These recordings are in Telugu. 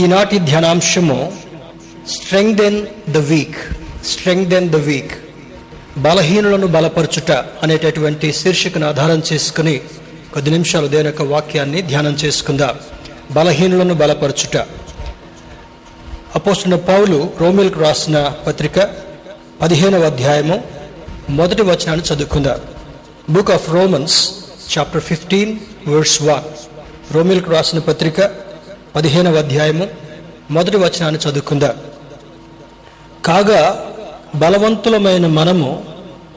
ఈనాటి ధ్యానాంశము strengthen the weak strengthen the weak బలహీనులను బలపరచుట అనేటటువంటి శీర్షికను ఆధారం చేసుకుని కొద్ది నిమిషాలు దేని యొక్క వాక్యాన్ని ధ్యానం చేసుకుందాం. బలహీనులను బలపరచుట. అపోస్తున్న పౌలు రోమిల్కు రాసిన పత్రిక పదిహేనవ అధ్యాయము మొదటి వచనాన్ని చదువుకుందాం. Book of Romans chapter fifteen verse one రోమిల్కు రాసిన పత్రిక పదిహేనవ అధ్యాయము మొదటి వచనాన్ని చదువుకుందాం. కాగా బలవంతులమైన మనము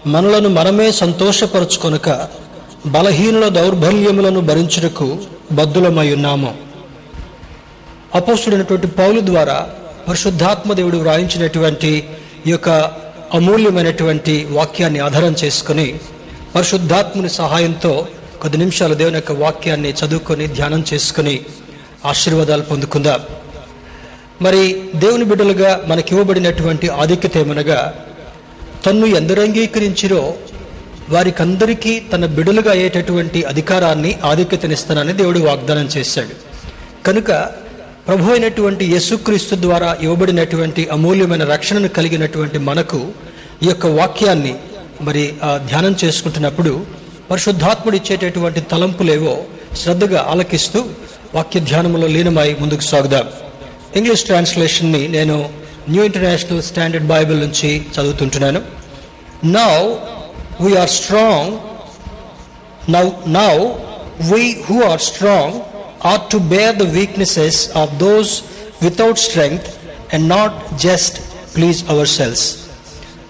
మనలను మనమే సంతోషపరచుకొనక బలహీనుల దౌర్బల్యములను భరించుటకు బద్దులమై ఉన్నాము. అపోస్తుడైనటువంటి పౌలు ద్వారా పరిశుద్ధాత్మ దేవుడు వ్రాయించినటువంటి ఈ యొక్క అమూల్యమైనటువంటి వాక్యాన్ని ఆధారం చేసుకుని పరిశుద్ధాత్ముని సహాయంతో కొద్ది నిమిషాలు దేవుని యొక్క వాక్యాన్ని చదువుకొని ధ్యానం చేసుకుని ఆశీర్వాదాలు పొందుకుందాం. మరి దేవుని బిడ్డలుగా మనకివ్వబడినటువంటి ఆధిక్యత ఏమనగా తన్ను ఎందరు అంగీకరించిరో వారికందరికీ తన బిడలుగా అయ్యేటటువంటి అధికారాన్ని ఆధిక్యతనిస్తానని దేవుడు వాగ్దానం చేశాడు. కనుక ప్రభు అయినటువంటి యేసుక్రీస్తు ద్వారా ఇవ్వబడినటువంటి అమూల్యమైన రక్షణను కలిగినటువంటి మనకు ఈ యొక్క వాక్యాన్ని మరి ఆ ధ్యానం చేసుకుంటున్నప్పుడు పరిశుద్ధాత్ముడు ఇచ్చేటటువంటి తలంపులేవో శ్రద్ధగా ఆలకిస్తూ వాక్య ధ్యానంలో లీనమై ముందుకు సాగుదాం. ఇంగ్లీష్ ట్రాన్స్లేషన్ని నేను న్యూ ఇంటర్నేషనల్ స్టాండర్డ్ బైబిల్ నుంచి చదువుతుంటున్నాను. Now we are strong now now we who are strong are to bear the weaknesses of those without strength and not just please ourselves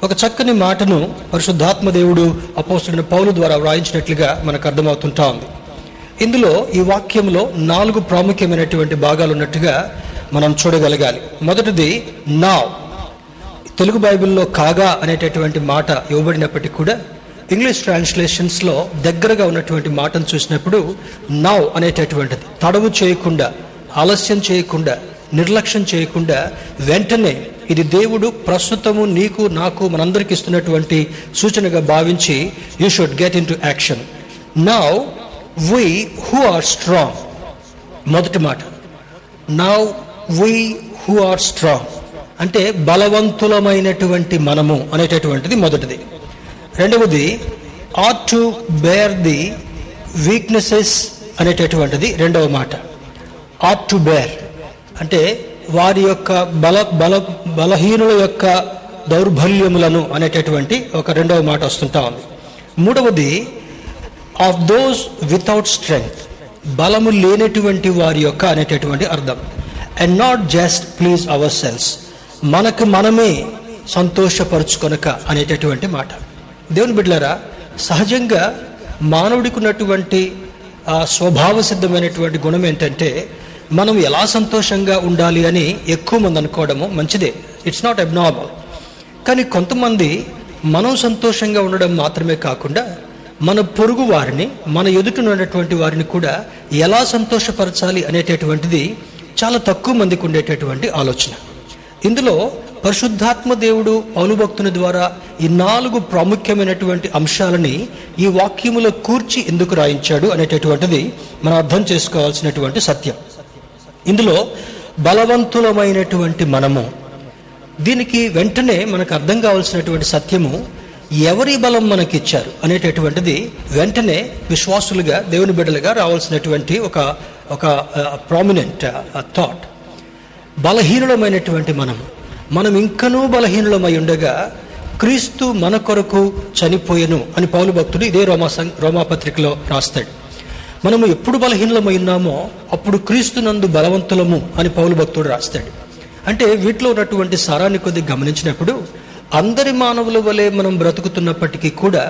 ఒక చక్కని మాటను పరిశుద్ధాత్మ దేవుడు అపోస్తుడిన పౌలు ద్వారా వ్రాయించినట్లుగా మనకు అర్థమవుతుంటా ఉంది. ఇందులో ఈ వాక్యంలో నాలుగు ప్రాముఖ్యమైనటువంటి భాగాలు ఉన్నట్టుగా మనం చూడగలగాలి. మొదటిది నా తెలుగు బైబిల్లో కాగా అనేటటువంటి మాట ఇవ్వబడినప్పటికీ కూడా ఇంగ్లీష్ ట్రాన్స్లేషన్స్లో దగ్గరగా ఉన్నటువంటి మాటను చూసినప్పుడు నావ్ అనేటటువంటిది తడవు చేయకుండా ఆలస్యం చేయకుండా నిర్లక్ష్యం చేయకుండా వెంటనే ఇది దేవుడు ప్రస్తుతము నీకు నాకు మనందరికి ఇస్తున్నటువంటి సూచనగా భావించి you should get into action. Now we who are strong మొదటి మాట. Now we who are strong అంటే బలవంతులమైనటువంటి మనము అనేటటువంటిది మొదటిది. రెండవది are to bear the weaknesses అనేటటువంటిది రెండవ మాట. ఆర్ టు బేర్ అంటే వారి యొక్క బల బల బలహీనుల యొక్క దౌర్బల్యములను అనేటటువంటి ఒక రెండవ మాట వస్తుంటా ఉంది. మూడవది ఆఫ్ దోస్ వితౌట్ స్ట్రెంగ్త్ బలము లేనటువంటి వారి యొక్క అనేటటువంటి అర్థం. And not just please ourselves మనకు మనమే సంతోషపరుచుకొనక అనేటటువంటి మాట. దేవుని బిడ్డలారా సహజంగా మానవుడికి ఉన్నటువంటి స్వభావ సిద్ధమైనటువంటి గుణం ఏంటంటే మనం ఎలా సంతోషంగా ఉండాలి అని ఎక్కువ మంది అనుకోవడము మంచిదే. ఇట్స్ నాట్ అబ్నార్మల్ కానీ కొంతమంది మనం సంతోషంగా ఉండడం మాత్రమే కాకుండా మన పొరుగు వారిని మన ఎదుటనున్నటువంటి వారిని కూడా ఎలా సంతోషపరచాలి అనేటటువంటిది చాలా తక్కువ మందికి ఉండేటటువంటి ఆలోచన. ఇందులో పరిశుద్ధాత్మ దేవుడు పౌలుభక్తుని ద్వారా ఈ నాలుగు ప్రాముఖ్యమైనటువంటి అంశాలని ఈ వాక్యములో కూర్చి ఎందుకు రాయించాడు అనేటటువంటిది మనం అర్థం చేసుకోవాల్సినటువంటి సత్యం. ఇందులో బలవంతులమైనటువంటి మనము దీనికి వెంటనే మనకు అర్థం కావాల్సినటువంటి సత్యము ఎవరి బలం మనకి ఇచ్చారు అనేటటువంటిది వెంటనే విశ్వాసులుగా దేవుని బిడ్డలుగా రావాల్సినటువంటి ఒక ఒక ప్రామినెంట్ థాట్ బలహీనులమైనటువంటి మనం మనం ఇంకనూ బలహీనులమై ఉండగా క్రీస్తు మన కొరకు చనిపోయెను అని పౌలు భక్తుడు ఇదే రోమా సం- రోమాపత్రికలో రాస్తాడు. మనము ఎప్పుడు బలహీనలమై ఉన్నామో అప్పుడు క్రీస్తునందు బలవంతులము అని పౌలు భక్తుడు రాస్తాడు. అంటే వీటిలో ఉన్నటువంటి సారాన్ని కొద్దిగా గమనించినప్పుడు అందరి మానవుల వలె మనం బ్రతుకుతున్నప్పటికీ కూడా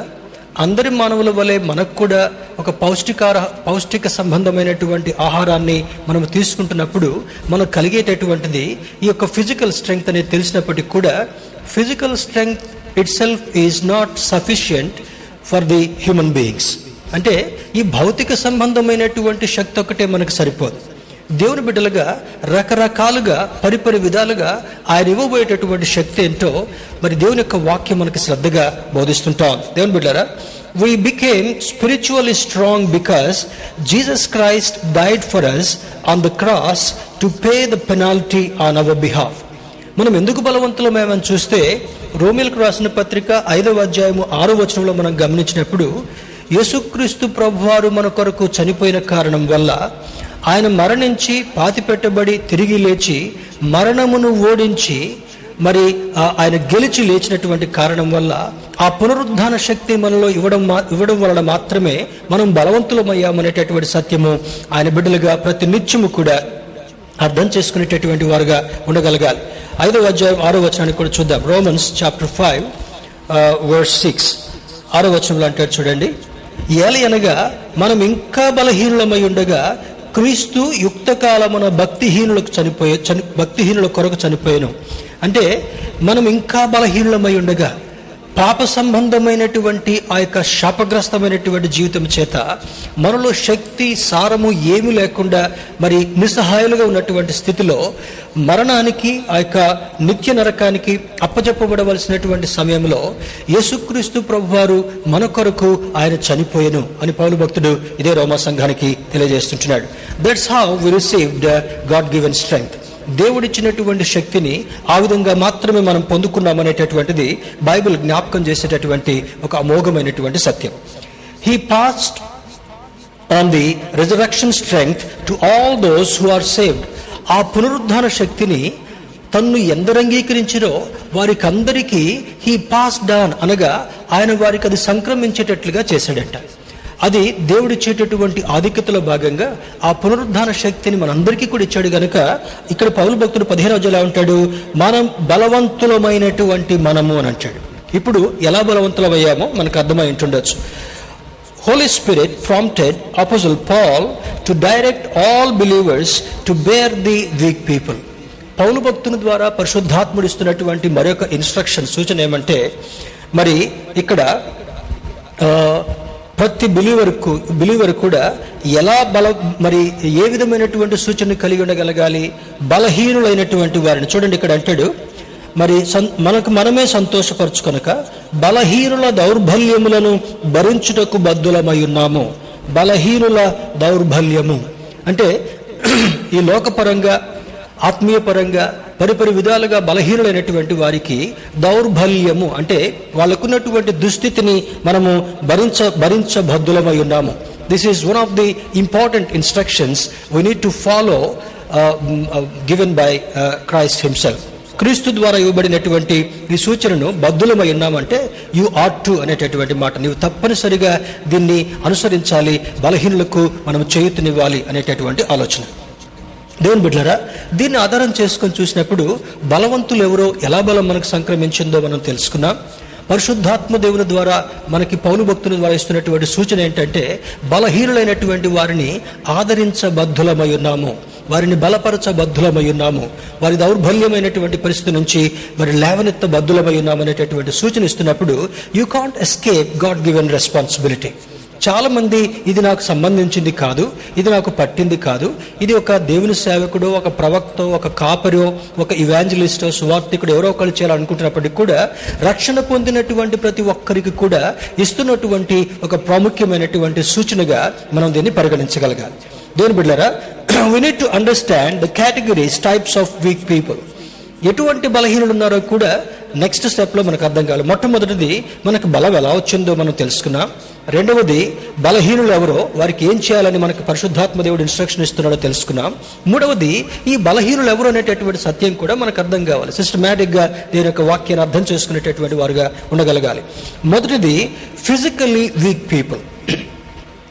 అందరి మానవుల వలె మనకు కూడా ఒక పౌష్టికార పౌష్టిక సంబంధమైనటువంటి ఆహారాన్ని మనం తీసుకుంటున్నప్పుడు మనకు కలిగేటటువంటిది ఈ యొక్క ఫిజికల్ స్ట్రెంగ్త్ అనేది తెలిసినప్పటికీ కూడా physical strength itself is not sufficient for the human beings. అంటే ఈ భౌతిక సంబంధమైనటువంటి శక్తి ఒకటే మనకు సరిపోదు. దేవుని బిడ్డలుగా రకరకాలుగా పరిపరి విధాలుగా ఆయన ఇవ్వబోయేటటువంటి శక్తి ఏంటో మరి దేవుని యొక్క వాక్యం మనకి శ్రద్ధగా బోధిస్తుంటాం. దేవుని బిడ్డరా we became spiritually strong because Jesus Christ died for us on the cross to pay the penalty on our behalf మనం ఎందుకు బలవంతులమేమని చూస్తే రోమిల్కు రాసిన పత్రిక ఐదవ అధ్యాయము ఆరో వచనంలో మనం గమనించినప్పుడు యేసుక్రీస్తు ప్రభువారు మన కొరకు చనిపోయిన కారణం వల్ల ఆయన మరణించి పాతి పెట్టబడి తిరిగి లేచి మరణమును ఓడించి మరి ఆ ఆయన గెలిచి లేచినటువంటి కారణం వల్ల ఆ పునరుద్ధాన శక్తి మనలో ఇవ్వడం మా- ఇవ్వడం వలన మాత్రమే మనం బలవంతులమయ్యామనేటటువంటి సత్యము ఆయన బిడ్డలుగా ప్రతి నిత్యము కూడా అర్థం చేసుకునేటటువంటి వారుగా ఉండగలగాలి. ఐదవ అధ్యాయం ఆరో వచనాన్ని కూడా చూద్దాం. Romans chapter five verse six. ఆరో వచనంలో అంటారు చూడండి. ఏలయనగా అనగా మనం ఇంకా బలహీనులమై ఉండగా క్రీస్తు యుక్త కాలమున భక్తిహీనులకు చనిపోయే చని భక్తిహీనుల కొరకు చనిపోయాను. అంటే మనం ఇంకా బలహీనులమై ఉండగా పాప సంబంధమైనటువంటి ఆ యొక్క శాపగ్రస్తమైనటువంటి జీవితం చేత మనలో శక్తి సారము ఏమీ లేకుండా మరి నిస్సహాయాలుగా ఉన్నటువంటి స్థితిలో మరణానికి ఆ యొక్క నిత్య నరకానికి అప్పచెప్పబడవలసినటువంటి సమయంలో యేసుక్రీస్తు ప్రభువారు మన కొరకు ఆయన చనిపోయెను అని పౌలు భక్తుడు ఇదే రోమా సంఘానికి తెలియజేస్తుంటున్నాడు. That's how we received God given strength దేవుడిచ్చినటువంటి శక్తిని ఆ విధంగా మాత్రమే మనం పొందుకున్నామనేటటువంటిది బైబిల్ జ్ఞాపకం చేసేటటువంటి ఒక అమోఘమైనటువంటి సత్యం. He passed on the resurrection strength to all those who are saved ఆ పునరుద్ధాన శక్తిని తన్ను ఎందరు అంగీకరించిరో వారికి అందరికీ హీ పాస్ డాన్ అనగా ఆయన వారికి అది సంక్రమించేటట్లుగా చేశాడంట. అది దేవుడిచ్చేటటువంటి ఆధిక్యతలో భాగంగా ఆ పునరుద్ధాన శక్తిని మనందరికీ కూడా ఇచ్చాడు గనుక ఇక్కడ పౌలు భక్తుడు పదిహేను రోజులు ఎలా ఉంటాడు? మనం బలవంతులమైనటువంటి మనము అని అంటాడు. ఇప్పుడు ఎలా బలవంతులమయ్యామో మనకు అర్థమై ఉంటుండొచ్చు. Holy Spirit prompted apostle Paul to direct all believers to bear the weak people Paul భక్తుని ద్వారా పరిశుద్ధాత్ముడు ఇస్తున్నటువంటి మరొక ఇన్స్ట్రక్షన్ సూచన ఏమంటే మరి ఇక్కడ ప్రతి బిలీవర్కు బిలీవర్ కూడా ఎలా బల మరి ఏ విధమైనటువంటి సూచన కలిగి ఉండగలగాలి? బలహీనులైనటువంటి వారిని. చూడండి ఇక్కడ అంటాడు మరి సన్ మనకు మనమే సంతోషపరచుకొనక బలహీనుల దౌర్బల్యములను భరించుటకు బద్దులమై ఉన్నాము. బలహీనుల దౌర్బల్యము అంటే ఈ లోకపరంగా ఆత్మీయపరంగా పరిపరి విధాలుగా బలహీనులైనటువంటి వారికి దౌర్బల్యము అంటే వాళ్ళకున్నటువంటి దుస్థితిని మనము భరించ భరించబద్దులమై ఉన్నాము. This is one of the important instructions we need to follow given by Christ himself క్రీస్తు ద్వారా ఇవ్వబడినటువంటి ఈ సూచనను బద్దులమై ఉన్నామంటే యు ఆట్ టు అనేటటువంటి మాట. నీవు తప్పనిసరిగా దీన్ని అనుసరించాలి బలహీనులకు మనం చేయుతనివ్వాలి అనేటటువంటి ఆలోచన. దేవుని బిడ్డలారా దీన్ని ఆధారం చేసుకొని చూసినప్పుడు బలవంతులు ఎవరో ఎలా బలం మనకు సంక్రమించిందో మనం తెలుసుకున్నాం పరిశుద్ధాత్మ దేవుని ద్వారా మనకి పౌలు భక్తుల ద్వారా ఇస్తున్నటువంటి సూచన ఏంటంటే బలహీనులైనటువంటి వారిని ఆదరించబద్ధులమై ఉన్నాము. వారిని బలపరచబద్ధులమై ఉన్నాము. వారి దౌర్బల్యమైనటువంటి పరిస్థితి నుంచి వారి లేవనెత్తబద్ధులమై ఉన్నాము అనేటటువంటి సూచన ఇస్తున్నప్పుడు you can't escape God given responsibility చాలా మంది ఇది నాకు సంబంధించింది కాదు ఇది నాకు పట్టింది కాదు. ఇది ఒక దేవుని సేవకుడు ఒక ప్రవక్త ఒక కాపరో ఒక ఇవాంజలిస్టో సువార్థికుడు ఎవరో ఒకరు చేయాలనుకుంటున్నప్పటికీ కూడా రక్షణ పొందినటువంటి ప్రతి ఒక్కరికి కూడా ఇస్తున్నటువంటి ఒక ప్రాముఖ్యమైనటువంటి సూచనగా మనం దీన్ని పరిగణించగలగాలి. దేని బిడ్డరా we need to understand the categories types of weak people ఎటువంటి బలహీనులు ఉన్నారో కూడా నెక్స్ట్ స్టెప్లో మనకు అర్థం కావాలి. మొట్టమొదటిది మనకు బలం ఎలా వచ్చిందో మనం తెలుసుకున్నాం రెండవది బలహీనులు ఎవరో వారికి ఏం చేయాలని మనకు పరిశుద్ధాత్మ దేవుడు ఇన్స్ట్రక్షన్ ఇస్తున్నాడో తెలుసుకున్నాం మూడవది ఈ బలహీనులు ఎవరు అనేటటువంటి సత్యం కూడా మనకు అర్థం కావాలి. సిస్టమేటిక్గా దీని యొక్క వాక్యాన్ని అర్థం చేసుకునేటటువంటి వారుగా ఉండగలగాలి. మొదటిది ఫిజికల్లీ వీక్ పీపుల్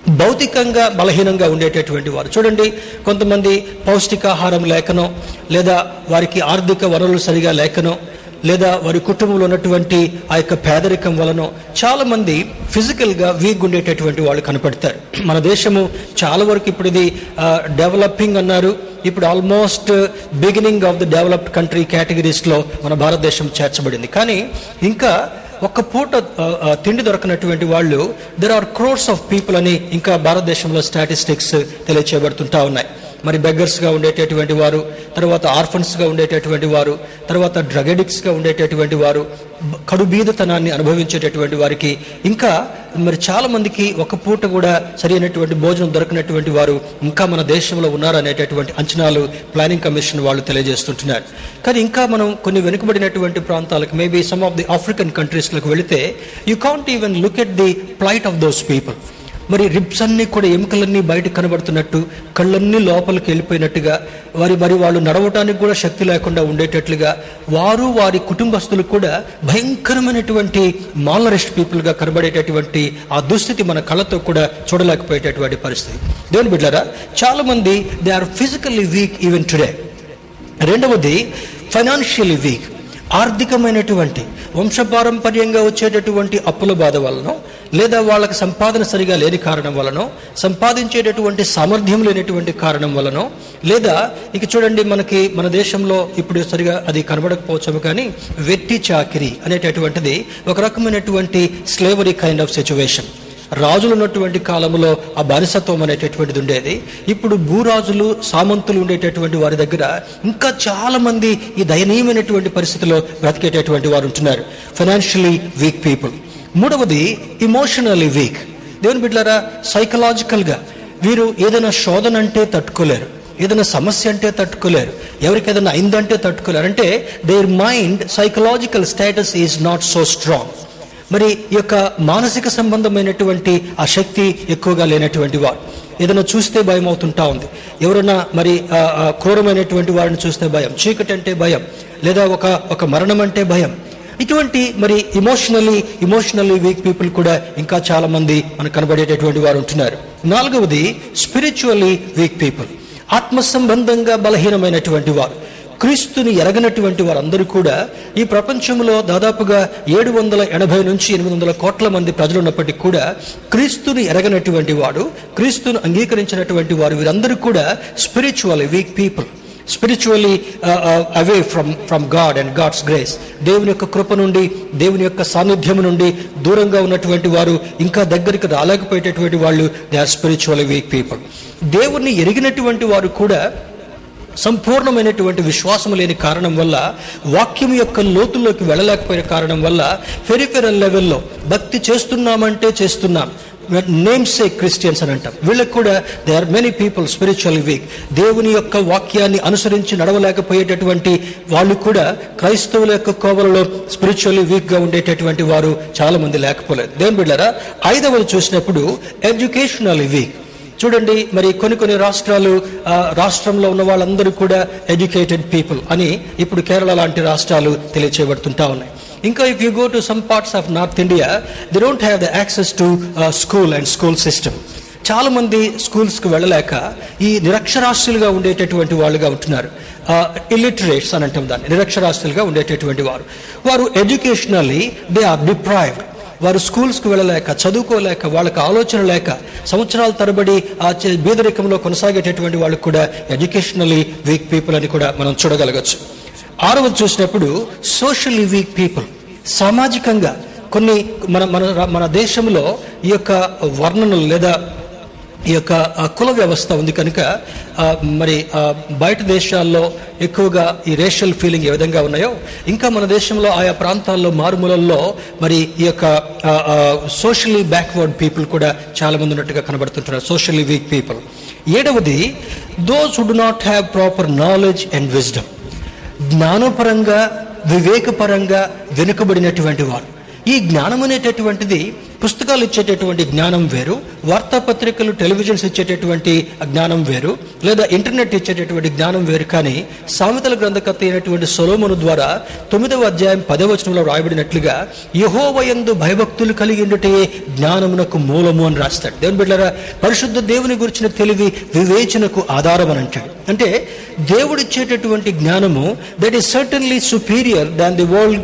భౌతికంగా బలహీనంగా ఉండేటటువంటి వారు. చూడండి కొంతమంది పౌష్టికాహారం లేకనో లేదా వారికి ఆర్థిక వనరులు సరిగా లేకనో లేదా వారి కుటుంబంలో ఉన్నటువంటి ఆ యొక్క పేదరికం వలనో చాలా మంది ఫిజికల్గా వీక్ ఉండేటటువంటి వాళ్ళు కనపడతారు. మన దేశము చాలా వరకు ఇప్పుడు ఇది డెవలపింగ్ అన్నారు. ఇప్పుడు almost beginning of the developed country కేటగిరీస్లో మన భారతదేశం చేర్చబడింది. కానీ ఇంకా ఒక్క పూట తిండి దొరకనటువంటి వాళ్ళు there are crores of people అని ఇంకా భారతదేశంలో స్టాటిస్టిక్స్ తెలియచేయబడుతుంటా ఉన్నాయి. మరి బెగ్గర్స్గా ఉండేటటువంటి వారు తర్వాత ఆర్ఫన్స్గా ఉండేటటువంటి వారు తర్వాత డ్రగ్గా ఉండేటటువంటి వారు కడుబీదతనాన్ని అనుభవించేటటువంటి వారికి ఇంకా మరి చాలామందికి ఒక పూట కూడా సరైనటువంటి భోజనం దొరకనటువంటి వారు ఇంకా మన దేశంలో ఉన్నారనేటటువంటి అంచనాలు ప్లానింగ్ కమిషన్ వాళ్ళు తెలియజేస్తుంటున్నారు. కానీ ఇంకా మనం కొన్ని వెనుకబడినటువంటి ప్రాంతాలకు maybe some of the African కంట్రీస్లకు వెళితే you can't even look at the plight of those people మరి రిబ్స్ అన్నీ కూడా ఎముకలన్నీ బయట కనబడుతున్నట్టు కళ్ళన్నీ లోపలికి వెళ్ళిపోయినట్టుగా వారి మరి వాళ్ళు నడవటానికి కూడా శక్తి లేకుండా ఉండేటట్లుగా వారు వారి కుటుంబస్తులు కూడా భయంకరమైనటువంటి మాలరెస్ట్ పీపుల్గా కనబడేటటువంటి ఆ దుస్థితి మన కళ్ళతో కూడా చూడలేకపోయేటటువంటి పరిస్థితి. దేవుని బిడ్డారా చాలామంది they are physically weak even today. రెండవది ఫైనాన్షియలీ వీక్. ఆర్థికమైనటువంటి వంశపారంపర్యంగా వచ్చేటటువంటి అప్పుల బాధ వలనో లేదా వాళ్ళకి సంపాదన సరిగా లేని కారణం వలనో సంపాదించేటటువంటి సామర్థ్యం లేనటువంటి కారణం వలనో లేదా ఇక చూడండి మనకి మన దేశంలో ఇప్పుడు సరిగా అది కనబడకపోవచ్చాము కానీ వెట్టి చాకిరి అనేటటువంటిది ఒక రకమైనటువంటి స్లేవరీ కైండ్ ఆఫ్ సిచ్యువేషన్ రాజులు ఉన్నటువంటి కాలంలో ఆ బానిసత్వం అనేటటువంటిది ఉండేది. ఇప్పుడు భూరాజులు సామంతులు ఉండేటటువంటి వారి దగ్గర ఇంకా చాలా మంది ఈ దయనీయమైనటువంటి పరిస్థితిలో బ్రతికేటటువంటి వారు ఉంటున్నారు. ఫైనాన్షియలీ వీక్ పీపుల్ మూడవది ఇమోషనలీ వీక్ దేవుని బిడ్డారా సైకలాజికల్గా వీరు ఏదైనా శోధన అంటే తట్టుకోలేరు. ఏదైనా సమస్య అంటే తట్టుకోలేరు. ఎవరికి ఏదైనా అయిందంటే తట్టుకోలేరు. అంటే their mind psychological status is not so strong మరి ఈ యొక్క మానసిక సంబంధమైనటువంటి ఆ శక్తి ఎక్కువగా లేనటువంటి వారు ఏదైనా చూస్తే భయం అవుతుంటా ఉంది. ఎవరైనా మరి క్రూరమైనటువంటి వారిని చూస్తే భయం చీకటి అంటే భయం లేదా ఒక ఒక మరణం అంటే భయం. ఇటువంటి మరి ఇమోషనల్లీ ఇమోషనల్లీ వీక్ పీపుల్ కూడా ఇంకా చాలా మంది మనకు కనబడేటటువంటి వారు ఉంటున్నారు. నాలుగవది స్పిరిచువల్లీ వీక్ పీపుల్ ఆత్మ సంబంధంగా బలహీనమైనటువంటి వారు. క్రీస్తుని ఎరగనటువంటి వారందరూ కూడా ఈ ప్రపంచంలో దాదాపుగా ఏడు వందల ఎనభై నుంచి ఎనిమిది వందల కోట్ల మంది ప్రజలు ఉన్నప్పటికీ కూడా క్రీస్తుని ఎరగనటువంటి వాడు క్రీస్తును అంగీకరించినటువంటి వారు వీరందరూ కూడా spiritual weak people spiritually away from from God and God's grace దేవుని యొక్క కృప నుండి దేవుని యొక్క సాన్నిధ్యం నుండి దూరంగా ఉన్నటువంటి వారు ఇంకా దగ్గరికి రాలేకపోయేటటువంటి వాళ్ళు they are spiritual weak people దేవుణ్ణి ఎరిగినటువంటి వారు కూడా సంపూర్ణమైనటువంటి విశ్వాసం లేని కారణం వల్ల వాక్యం యొక్క లోతుల్లోకి వెళ్ళలేకపోయిన కారణం వల్ల ఫెరిఫెరల్ లెవెల్లో భక్తి చేస్తున్నామంటే చేస్తున్నాం. నేమ్స్ ఏ క్రిస్టియన్స్ అని అంటాం. వీళ్ళకి కూడా they are many people spiritual weak దేవుని యొక్క వాక్యాన్ని అనుసరించి నడవలేకపోయేటటువంటి వాళ్ళు కూడా క్రైస్తవుల యొక్క కోవలలో స్పిరిచువల్లీ వీక్గా ఉండేటటువంటి వారు చాలామంది లేకపోలేదు. దేవుని బిడ్డారా ఐదవది చూసినప్పుడు ఎడ్యుకేషనల్ వీక్ చూడండి మరి కొన్ని కొన్ని రాష్ట్రాలు రాష్ట్రంలో ఉన్న వాళ్ళందరూ కూడా ఎడ్యుకేటెడ్ పీపుల్ అని ఇప్పుడు కేరళ లాంటి రాష్ట్రాలు తెలియచేయబడుతుంటా ఉన్నాయి. ఇంకా if you go to some parts of North India the don't have the access to school and school system చాలా మంది స్కూల్స్కి వెళ్ళలేక ఈ నిరక్షరాస్యులుగా ఉండేటటువంటి వాళ్ళుగా ఉంటున్నారు. ఇల్లిటరేట్స్ అని అంటాం దాన్ని నిరక్షరాస్యులుగా ఉండేటటువంటి వారు. వారు ఎడ్యుకేషనల్లీ దే ఆర్ డిప్రైవ్డ్ వారు స్కూల్స్కి వెళ్ళలేక చదువుకోలేక వాళ్ళకి ఆలోచన లేక సంవత్సరాల తరబడి ఆ చే- బీదరికంలో కొనసాగేటటువంటి వాళ్ళు కూడా ఎడ్యుకేషనల్లీ వీక్ పీపుల్ అని కూడా మనం చూడగలగచ్చు. ఆరవది చూసినప్పుడు సోషల్లీ వీక్ పీపుల్ సామాజికంగా కొన్ని మన మన మన దేశంలో ఈ యొక్క వర్ణనలు లేదా ఈ యొక్క కుల వ్యవస్థ ఉంది కనుక మరి బయట దేశాల్లో ఎక్కువగా ఈ రేషియల్ ఫీలింగ్ ఏ విధంగా ఉన్నాయో ఇంకా మన దేశంలో ఆయా ప్రాంతాల్లో మారుమూలల్లో మరి ఈ యొక్క సోషలీ బ్యాక్వర్డ్ పీపుల్ కూడా చాలా మంది ఉన్నట్టుగా కనబడుతుంటున్నారు సోషలీ వీక్ పీపుల్ ఏడవది those would not have proper knowledge and wisdom జ్ఞానపరంగా వివేకపరంగా వెనుకబడినటువంటి వారు. ఈ జ్ఞానం అనేటటువంటిది పుస్తకాలు ఇచ్చేటటువంటి జ్ఞానం వేరు వార్తాపత్రికలు టెలివిజన్స్ ఇచ్చేటటువంటి జ్ఞానం వేరు లేదా ఇంటర్నెట్ ఇచ్చేటటువంటి జ్ఞానం వేరు. కానీ సామెతల గ్రంథకర్త అయినటువంటి సొలోమును ద్వారా తొమ్మిదవ అధ్యాయం పదవచనంలో రాయబడినట్లుగా యహోవయందు భయభక్తులు కలిగి ఉండుటే జ్ఞానమునకు మూలము అని రాస్తాడు. దేవుని బిడ్డారా పరిశుద్ధ దేవుని గురించిన తెలివి వివేచనకు ఆధారం అని అంటాడు. అంటే దేవుడిచ్చేటటువంటి జ్ఞానము that is certainly superior than the world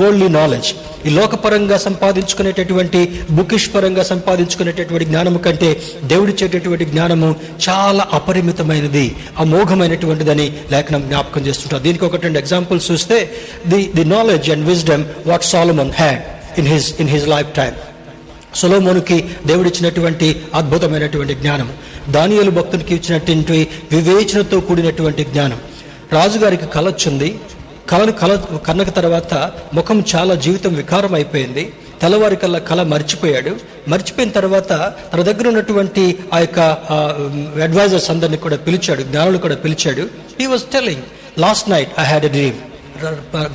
worldly knowledge ఈ లోకపరంగా సంపాదించుకునేటటువంటి బుకిష్ పరంగా సంపాదించుకునేటటువంటి జ్ఞానము కంటే దేవుడిచ్చేటటువంటి జ్ఞానము చాలా అపరిమితమైనది అమోఘమైనటువంటిదని లేఖనం జ్ఞాపకం చేస్తుంటారు. దీనికి ఒకటి రెండు ఎగ్జాంపుల్స్ చూస్తే the the knowledge and wisdom what Solomon had in his in his life time సొలోమోనుకి దేవుడిచ్చినటువంటి అద్భుతమైనటువంటి జ్ఞానం దానియలు భక్తునికి ఇచ్చినటువంటి వివేచనతో కూడినటువంటి జ్ఞానం. రాజుగారికి కలొచ్చింది కళను కల కన్నక తర్వాత ముఖం చాలా జీవితం వికారం అయిపోయింది తెల్లవారి కల్లా కళ మర్చిపోయాడు. మర్చిపోయిన తర్వాత తన దగ్గర ఉన్నటువంటి ఆ యొక్క అడ్వైజర్స్ అందరిని కూడా పిలిచాడు జ్ఞానులు కూడా పిలిచాడు. He was telling last night I had a dream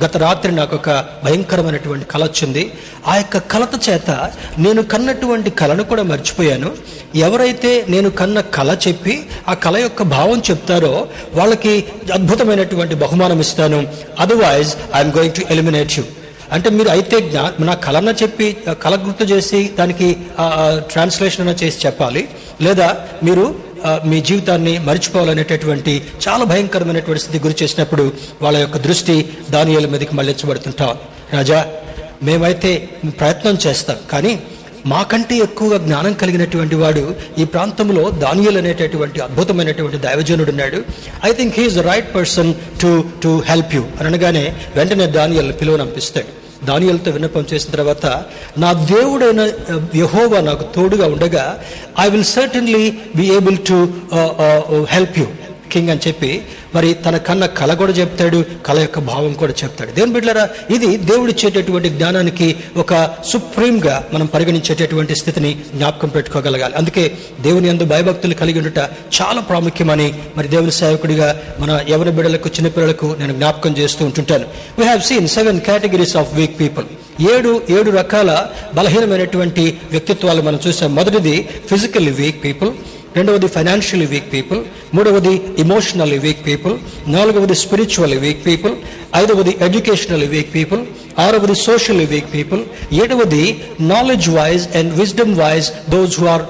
గత రాత్రి నాకు ఒక భయంకరమైనటువంటి కళ వచ్చింది. ఆ యొక్క కలత చేత నేను కన్నటువంటి కళను కూడా మర్చిపోయాను. ఎవరైతే నేను కన్న కళ చెప్పి ఆ కళ యొక్క భావం చెప్తారో వాళ్ళకి అద్భుతమైనటువంటి బహుమానం ఇస్తాను. Otherwise I'm going to eliminate you అంటే మీరు అయితే జ్ఞా నా కళన చెప్పి కల కళ గుర్తు చేసి దానికి ట్రాన్స్లేషన్ చేసి చెప్పాలి. లేదా మీరు మీ జీవితాన్ని మర్చిపోవాలనేటటువంటి చాలా భయంకరమైనటువంటి స్థితి గురి చేసినప్పుడు వాళ్ళ యొక్క దృష్టి దానియాల మీదకి మళ్ళించబడుతుంటాం. రాజా మేమైతే ప్రయత్నం చేస్తాం. కానీ మాకంటే ఎక్కువగా జ్ఞానం కలిగినటువంటి వాడు ఈ ప్రాంతంలో దానియల్ అనేటటువంటి అద్భుతమైనటువంటి దైవజనుడు ఉన్నాడు. I think he's right person to to help you అనగానే వెంటనే దానియల్ పిలువనంపిస్తాడు. దానియలతో విన్నపం చేసిన తర్వాత నా దేవుడైన యహోవా నాకు తోడుగా ఉండగా I will certainly be able to help you king అని చెప్పి మరి తన కన్న కళ కూడా చెప్తాడు కళ యొక్క భావం కూడా చెప్తాడు. దేవుని బిడ్డరా ఇది దేవుడిచ్చేటటువంటి జ్ఞానానికి ఒక సుప్రీంగా మనం పరిగణించేటటువంటి స్థితిని జ్ఞాపకం పెట్టుకోగలగాలి. అందుకే దేవుని అందు భయభక్తులు కలిగి ఉండట చాలా ప్రాముఖ్యమని మరి దేవుని సేవకుడిగా మన ఎవరి బిడ్డలకు చిన్నపిల్లలకు నేను జ్ఞాపకం చేస్తూ ఉంటుంటాను. We have seen seven categories of weak people ఏడు ఏడు రకాల బలహీనమైనటువంటి వ్యక్తిత్వాలు మనం చూసాం. మొదటిది ఫిజికల్లీ వీక్ పీపుల్ రెండవది ఫైనాన్షియలీ వీక్ పీపుల్ మూడవది ఇమోషనల్లీ వీక్ పీపుల్ నాలుగవది స్పిరిచువల్లీ వీక్ పీపుల్ ఐదవది ఎడ్యుకేషనల్లీ వీక్ పీపుల్ ఆరవది సోషల్లీ వీక్ పీపుల్ ఏడవది knowledge wise and wisdom wise those who are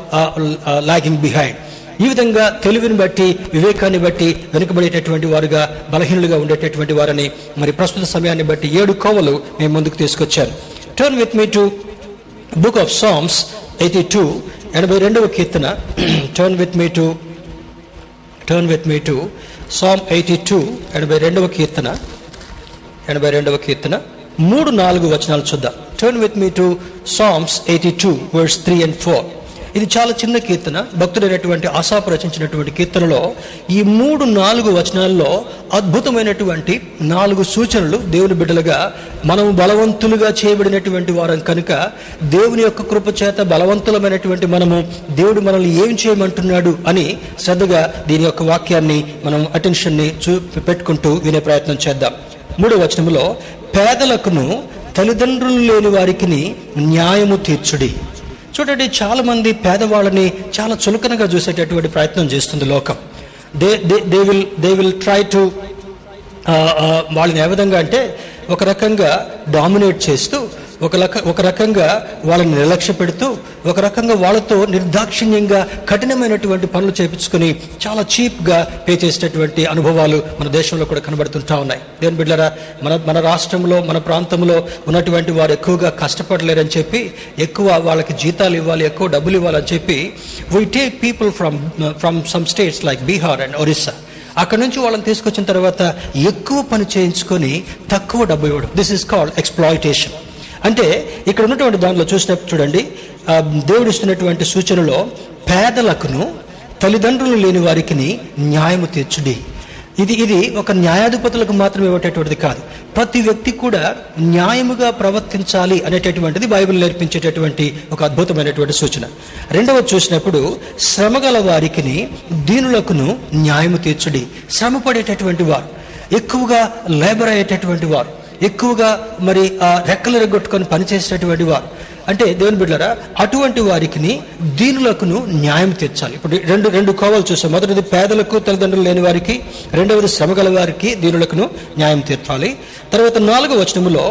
lagging behind ఈ విధంగా తెలివిని బట్టి వివేకాన్ని బట్టి వెనుకబడేటటువంటి వారుగా బలహీనులుగా ఉండేటటువంటి వారని మరి ప్రస్తుత సమయాన్ని బట్టి ఏడు కోవలు మేము ముందుకు తీసుకొచ్చాను turn with me to book of songs eighty two ఎనభై రెండవ కీర్తన. Turn with me to turn with me to psalm eighty two ఎనభై రెండవ కీర్తన. ఎనభై రెండవ కీర్తన. మూడు నాలుగు వచనాలు చూద్దాం. Turn with me to psalms eighty two words three and four ఇది చాలా చిన్న కీర్తన. భక్తుడైనటువంటి ఆశాపు రచించినటువంటి కీర్తనలో ఈ మూడు నాలుగు వచనాల్లో అద్భుతమైనటువంటి నాలుగు సూచనలు దేవుని బిడ్డలుగా మనం బలవంతులుగా చేయబడినటువంటి వారం కనుక దేవుని యొక్క కృప చేత బలవంతులమైనటువంటి మనము దేవుడు మనల్ని ఏం చేయమంటున్నాడు అని శ్రద్ధగా దీని యొక్క వాక్యాన్ని మనం అటెన్షన్ని చూ పెట్టుకుంటూ వినే ప్రయత్నం చేద్దాం. మూడో వచనములో పేదలకును తల్లిదండ్రులు లేని వారికి న్యాయము తీర్చుడి. చూడండి చాలామంది పేదవాళ్ళని చాలా చులకనగా చూసేటటువంటి ప్రయత్నం చేస్తుంది లోకం. They they they will they will try to వాళ్ళని ఏ విధంగా అంటే ఒక రకంగా డామినేట్ చేస్తూ ఒక రక ఒక రకంగా వాళ్ళని నిర్లక్ష్య పెడుతూ ఒక రకంగా వాళ్ళతో నిర్దాక్షిణ్యంగా కఠినమైనటువంటి పనులు చేపించుకుని చాలా చీప్గా పే చేసేటటువంటి అనుభవాలు మన దేశంలో కూడా కనబడుతుంటా ఉన్నాయి. దేని బిడ్డరా మన మన రాష్ట్రంలో మన ప్రాంతంలో ఉన్నటువంటి వారు ఎక్కువగా కష్టపడలేరని చెప్పి ఎక్కువ వాళ్ళకి జీతాలు ఇవ్వాలి ఎక్కువ డబ్బులు ఇవ్వాలని చెప్పి we take people from from some states like Bihar and Orissa అక్కడ నుంచి వాళ్ళని తీసుకొచ్చిన తర్వాత ఎక్కువ పని చేయించుకొని తక్కువ డబ్బు ఇవ్వడం. దిస్ ఇస్ కాల్డ్ ఎక్స్ప్లాయిటేషన్ అంటే ఇక్కడ ఉన్నటువంటి దాంట్లో చూసినప్పుడు చూడండి దేవుడు ఇస్తున్నటువంటి సూచనలో పేదలకును తల్లిదండ్రులు లేని వారికి న్యాయము తీర్చుడి. ఇది ఇది ఒక న్యాయాధిపతులకు మాత్రమే ఇవ్వటటువంటిది కాదు. ప్రతి వ్యక్తి కూడా న్యాయముగా ప్రవర్తించాలి అనేటటువంటిది బైబిల్ నేర్పించేటటువంటి ఒక అద్భుతమైనటువంటి సూచన. రెండవది చూసినప్పుడు శ్రమగల వారికి దీనులకును న్యాయము తీర్చుడి. శ్రమ పడేటటువంటి వారు ఎక్కువగా లేబర్ అయ్యేటటువంటి వారు ఎక్కువగా మరి ఆ రెక్కలు రెగ్గొట్టుకొని పనిచేసేటటువంటి వారు. అంటే దేవుని బిడ్డరా అటువంటి వారికి దీనులకును న్యాయం తీర్చాలి. ఇప్పుడు రెండు రెండు కోవలు చూసాం. మొదటిది పేదలకు తల్లిదండ్రులు లేని వారికి రెండవది శ్రమగల వారికి దీనులకును న్యాయం తీర్చాలి. తర్వాత నాలుగో వచనములో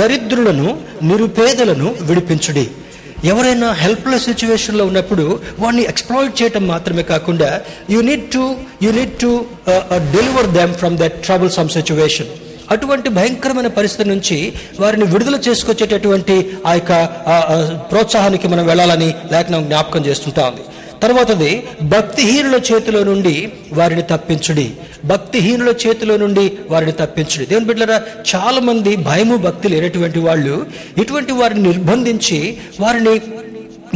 దరిద్రులను నిరుపేదలను విడిపించుడి. ఎవరైనా హెల్ప్లెస్ సిచ్యువేషన్లో ఉన్నప్పుడు వాడిని ఎక్స్ప్లాయిట్ చేయటం మాత్రమే కాకుండా you need to you need to deliver them from that troublesome situation అటువంటి భయంకరమైన పరిస్థితి నుంచి వారిని విడుదల చేసుకొచ్చేటటువంటి ఆ యొక్క ప్రోత్సాహానికి మనం వెళ్ళాలని లేఖనం జ్ఞాపకం చేస్తుంటా ఉంది. తర్వాతది భక్తిహీనుల చేతిలో నుండి వారిని తప్పించుడి. భక్తిహీనుల చేతిలో నుండి వారిని తప్పించుడి. దేవుని బిడ్డరా చాలా మంది భయము భక్తి లేనటువంటి వాళ్ళు ఇటువంటి వారిని నిర్బంధించి వారిని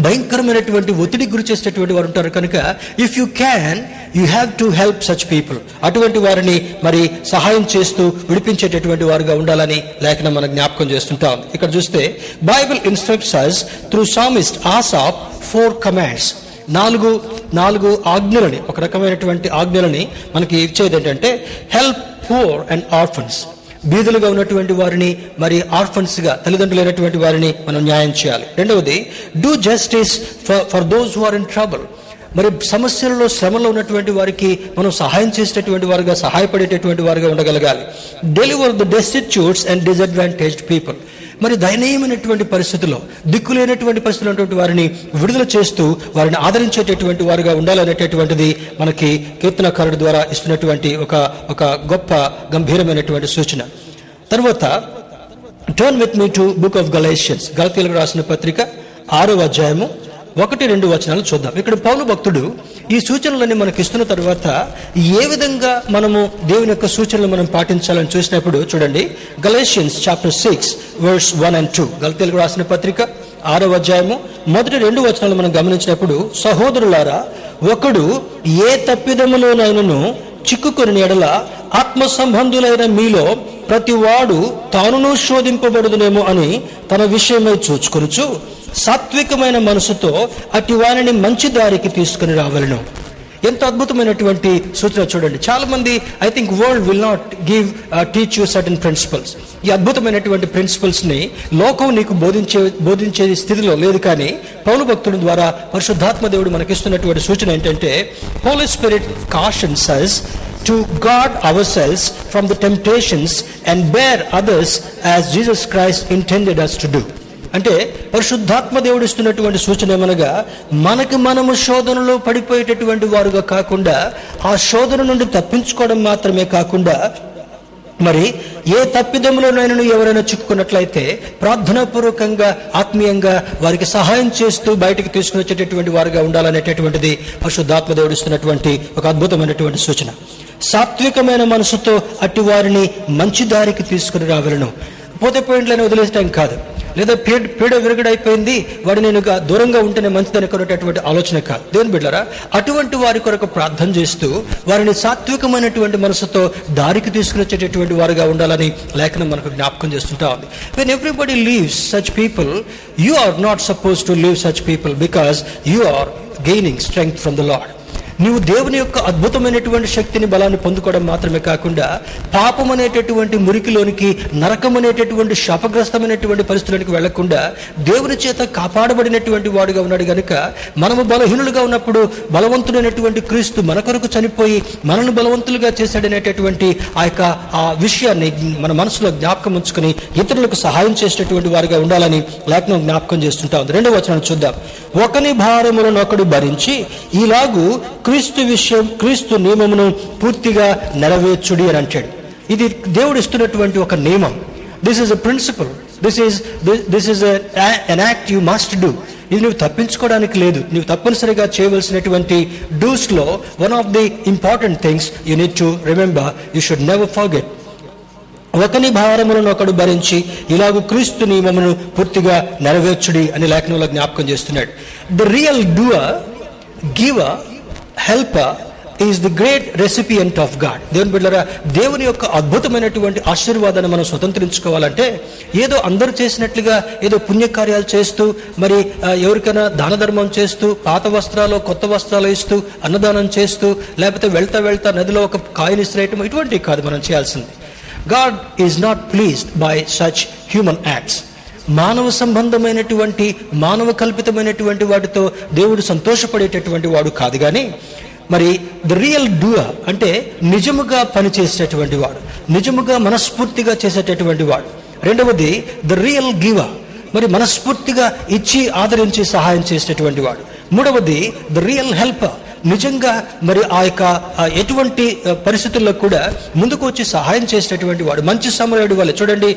భయంకరమైనటువంటి ఒత్తిడి గురి చేసేటటువంటి వారు ఉంటారు. కనుక if you can you have to help such people అటువంటి వారిని మరి సహాయం చేస్తూ విడిపించేటటువంటి వారుగా ఉండాలని లేఖనం మనం జ్ఞాపకం చేస్తుంటాం ఇక్కడ చూస్తే Bible instructs us through psalmist Asaph four commands నాలుగు నాలుగు ఆజ్ఞలని ఒక రకమైనటువంటి ఆజ్ఞలని మనకి ఇచ్చేది ఏంటంటే హెల్ప్ పూర్ అండ్ ఆర్ఫన్స్ బీదులుగా ఉన్నటువంటి వారిని మరి ఆర్ఫన్స్గా తల్లిదండ్రులు అయినటువంటి వారిని మనం న్యాయం చేయాలి. రెండవది do justice for for those who are in trouble మరి సమస్యలలో శ్రమలో ఉన్నటువంటి వారికి మనం సహాయం చేసేటటువంటి వారుగా సహాయపడేటటువంటి వారుగా ఉండగలగాలి. Deliver the destitutes and disadvantaged people మరి దయనీయమైనటువంటి పరిస్థితుల్లో దిక్కులేనటువంటి పరిస్థితులు ఉన్నటువంటి వారిని విడుదల చేస్తూ వారిని ఆదరించేటటువంటి వారుగా ఉండాలనేటటువంటిది మనకి కీర్తనకారుడు ద్వారా ఇస్తున్నటువంటి ఒక ఒక గొప్ప గంభీరమైనటువంటి సూచన. తర్వాత turn with me to book of Galatians గలతీలకు రాసిన పత్రిక ఆరో అధ్యాయము ఒకటి రెండు వచనాలు చూద్దాం. ఇక్కడ పౌలు భక్తుడు ఈ సూచనలన్నీ మనకి ఇస్తున్న తర్వాత ఏ విధంగా మనము దేవుని యొక్క సూచనలు మనం పాటించాలని చూసినప్పుడు చూడండి Galatians chapter six verse one and two గలతీలకు రాసిన పత్రిక ఆరో అధ్యాయము మొదటి రెండు వచనాలు మనం గమనించినప్పుడు సహోదరులారా ఒకడు ఏ తప్పిదములోనైనను చిక్కుకొని ఎడల ఆత్మ సంబంధులైన మీలో ప్రతి వాడు తానును శోధింపబడుదునేమో అని తన విషయమై చూచుకొనుచు సాత్వికమైన మనసుతో అటు వారిని మంచి దారికి తీసుకుని రావాలను. ఎంత అద్భుతమైనటువంటి సూచన చూడండి. చాలా మంది I think world will not give teach you certain principles ఈ అద్భుతమైనటువంటి ప్రిన్సిపల్స్ని లోకం నీకు బోధించే బోధించే స్థితిలో లేదు కానీ పౌరు భక్తుడి ద్వారా పరిశుద్ధాత్మ దేవుడు మనకిస్తున్నటువంటి సూచన ఏంటంటే Holy Spirit caution us to guard ourselves from the temptations and bear others as Jesus Christ intended us to do అంటే పరిశుద్ధాత్మ దేవుడు ఇస్తున్నటువంటి సూచన ఏమనగా మనకి మనము శోధనలో పడిపోయేటటువంటి వారుగా కాకుండా ఆ శోధన నుండి తప్పించుకోవడం మాత్రమే కాకుండా మరి ఏ తప్పిదములోనైనా ఎవరైనా చిక్కుకున్నట్లయితే ప్రార్థనాపూర్వకంగా ఆత్మీయంగా వారికి సహాయం చేస్తూ బయటకు తీసుకుని వచ్చేటటువంటి వారుగా ఉండాలనేటటువంటిది పరిశుద్ధాత్మ దేవుడు ఇస్తున్నటువంటి ఒక అద్భుతమైనటువంటి సూచన. సాత్వికమైన మనసుతో అట్టి వారిని మంచి దారికి తీసుకుని రావలను. పోతే పాయింట్లను వదిలేయటం కాదు. లేదా పీడ పీడ విరగడైపోయింది వాడు నేను దూరంగా ఉంటేనే మంచిదని కొనేటటువంటి ఆలోచన కాదు. దేవుని బిడ్డరా అటువంటి వారి కొరకు ప్రార్థన చేస్తూ వారిని సాత్వికమైనటువంటి మనసుతో దారికి తీసుకుని వచ్చేటటువంటి వారుగా ఉండాలని లేఖనం మనకు జ్ఞాపకం చేస్తుంటా ఉంది. When everybody leaves such people you are not suppose to leave such people because you are gaining strength from the Lord నీవు దేవుని యొక్క అద్భుతమైనటువంటి శక్తిని బలాన్ని పొందుకోవడం మాత్రమే కాకుండా పాపం అనేటటువంటి మురికిలోనికి నరకం అనేటటువంటి శాపగ్రస్తమైనటువంటి పరిస్థితులకు వెళ్ళకుండా దేవుని చేత కాపాడబడినటువంటి వాడుగా ఉన్నాడు గనుక మనము బలహీనులుగా ఉన్నప్పుడు బలవంతుడైనటువంటి క్రీస్తు మన కొరకు చనిపోయి మనల్ని బలవంతులుగా చేశాడనేటటువంటి ఆ యొక్క ఆ విషయాన్ని మన మనసులో జ్ఞాపకం ఉంచుకుని ఇతరులకు సహాయం చేసేటటువంటి వారుగా ఉండాలని లేఖనం జ్ఞాపకం చేస్తుంటా ఉంది. రెండవ వచనం చూద్దాం. ఒకని భారములను ఒకడు భరించి ఇలాగూ క్రీస్తు విషయం క్రీస్తు నియమమును పూర్తిగా నెరవేర్చుడి అని అంటాడు. ఇది దేవుడు ఇస్తున్నటువంటి ఒక నియమం. This is a principle this is this is an act you must do ఇది నువ్వు తప్పించుకోవడానికి లేదు. నువ్వు తప్పనిసరిగా చేయవలసినటువంటి డూస్లో one of the important things you need to remember you should never forget ఒకని భారములను ఒకడు భరించి ఇలాగూ క్రీస్తు నియమమును పూర్తిగా నెరవేర్చుడి అని లేఖనంలో జ్ఞాపకం చేస్తున్నాడు. The real doer giver helper is the great recipient of God దేవుని బిడ్డరా దేవుని యొక్క అద్భుతమైనటువంటి ఆశీర్వాదాన్ని మనం స్వతంత్రించుకోవాలంటే ఏదో అందరూ చేసినట్లుగా ఏదో పుణ్యకార్యాలు చేస్తూ మరి ఎవరికైనా దాన ధర్మం చేస్తూ పాత వస్త్రాలు కొత్త వస్త్రాలు ఇస్తూ అన్నదానం చేస్తూ లేకపోతే వెళ్తా వెళ్తా నదిలో ఒక కాయిన్ ఇసిరేయటం ఇటువంటివి కాదు మనం చేయాల్సింది. God is not pleased by such human acts మానవ సంబంధమైనటువంటి మానవ కల్పితమైనటువంటి వాటితో దేవుడు సంతోషపడేటటువంటి వాడు కాదు కానీ మరి ద రియల్ డూయర్ అంటే నిజముగా పనిచేసేటటువంటి వాడు నిజముగా మనస్ఫూర్తిగా చేసేటటువంటి వాడు. రెండవది ద రియల్ గివర్ మరి మనస్ఫూర్తిగా ఇచ్చి ఆదరించి సహాయం చేసేటటువంటి వాడు. మూడవది ద రియల్ హెల్పర్ నిజంగా మరి ఆ యొక్క ఎటువంటి పరిస్థితుల్లో కూడా ముందుకు వచ్చి సహాయం చేసినటువంటి వాడు. మంచి సమరయుడు వాళ్ళు. చూడండి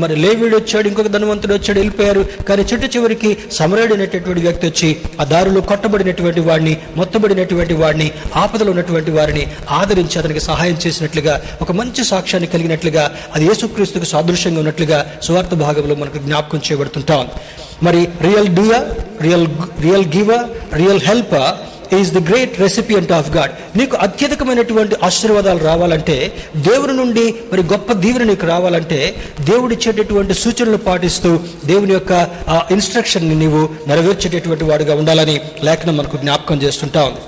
మరి లేవీడు వచ్చాడు ఇంకొక ధనవంతుడు వచ్చాడు వెళ్ళిపోయారు. కానీ చిట్ట చివరికి సమరయుడు అనేటటువంటి వ్యక్తి వచ్చి ఆ దారిలో కొట్టబడినటువంటి వాడిని మొత్తబడినటువంటి వాడిని ఆపదలో ఉన్నటువంటి వారిని ఆదరించి అతనికి సహాయం చేసినట్లుగా ఒక మంచి సాక్ష్యాన్ని కలిగినట్లుగా అది యేసుక్రీస్తుకు సాదృశ్యంగా ఉన్నట్లుగా సువార్త భాగంలో మనకు జ్ఞాపకం చేయబడుతుంటాం. మరి real doer real real giver real helper is the great recipient of God నీకు అత్యధికమైనటువంటి ఆశీర్వాదాలు రావాలంటే దేవుని నుండి మరి గొప్ప దీవెన నీకు రావాలంటే దేవుడు ఇచ్చేటటువంటి సూచనలు పాటిస్తూ దేవుని యొక్క ఇన్స్ట్రక్షన్ని నీవు నెరవేర్చేటటువంటి వాడుగా ఉండాలని లేఖనం మనకు జ్ఞాపకం చేస్తుంటా ఉంది.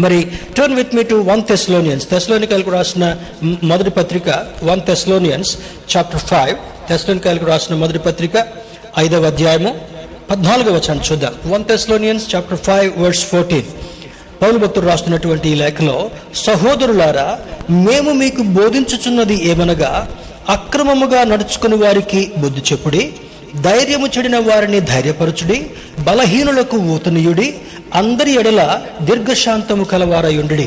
మరి turn with me to one Thessalonians తెస్లోనికల్కు రాసిన మొదటి పత్రిక వన్ తెస్లోనియన్స్ చాప్టర్ ఫైవ్ తెస్లోనికల్కు రాసిన మొదటి పత్రిక ఐదవ అధ్యాయము పద్నాలుగో వచనం చూద్దాం. One Thessalonians chapter five words fourteen Paul భక్తుడు రాస్తున్నటువంటి ఈ లేఖలో సహోదరులారా మేము మీకు బోధించుచున్నది ఏమనగా అక్రమముగా నడుచుకుని వారికి బుద్ధి చెప్పుడి ధైర్యము చెడిన వారిని ధైర్యపరచుడి బలహీనులకు ఊతనీయుడి అందరి ఎడల దీర్ఘశాంతము కలవారయుండి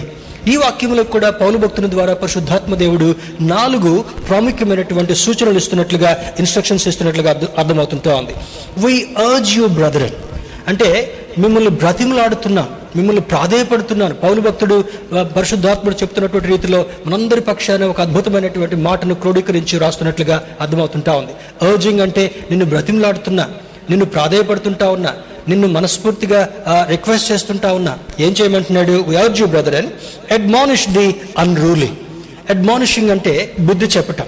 ఈ వాక్యములకు కూడా పౌలు భక్తుని ద్వారా పరిశుద్ధాత్మ దేవుడు నాలుగు ప్రాముఖ్యమైనటువంటి సూచనలు ఇస్తున్నట్లుగా ఇన్స్ట్రక్షన్స్ ఇస్తున్నట్లుగా అర్థమవుతుంటూ అర్థమవుతుంటా ఉంది. వి అర్జ్ యూ బ్రదర్ అంటే మిమ్మల్ని బ్రతిమలాడుతున్నాను మిమ్మల్ని ప్రాధేయపడుతున్నాను. పౌలు భక్తుడు పరిశుద్ధాత్ముడు చెప్తున్నటువంటి రీతిలో మనందరి పక్షాన ఒక అద్భుతమైనటువంటి మాటను క్రోడీకరించి రాస్తున్నట్లుగా అర్థమవుతుంటా ఉంది. అర్జింగ్ అంటే నిన్ను బ్రతిమలాడుతున్నా నిన్ను ప్రాధేయపడుతుంటా ఉన్నా. నిన్ను మనస్ఫూర్తిగా రిక్వెస్ట్ చేస్తుంటా ఉన్నా. ఏం చేయమంటున్నాడు? Urge you brother and admonish the unruly admonishing అంటే బుద్ధి చెప్పటం.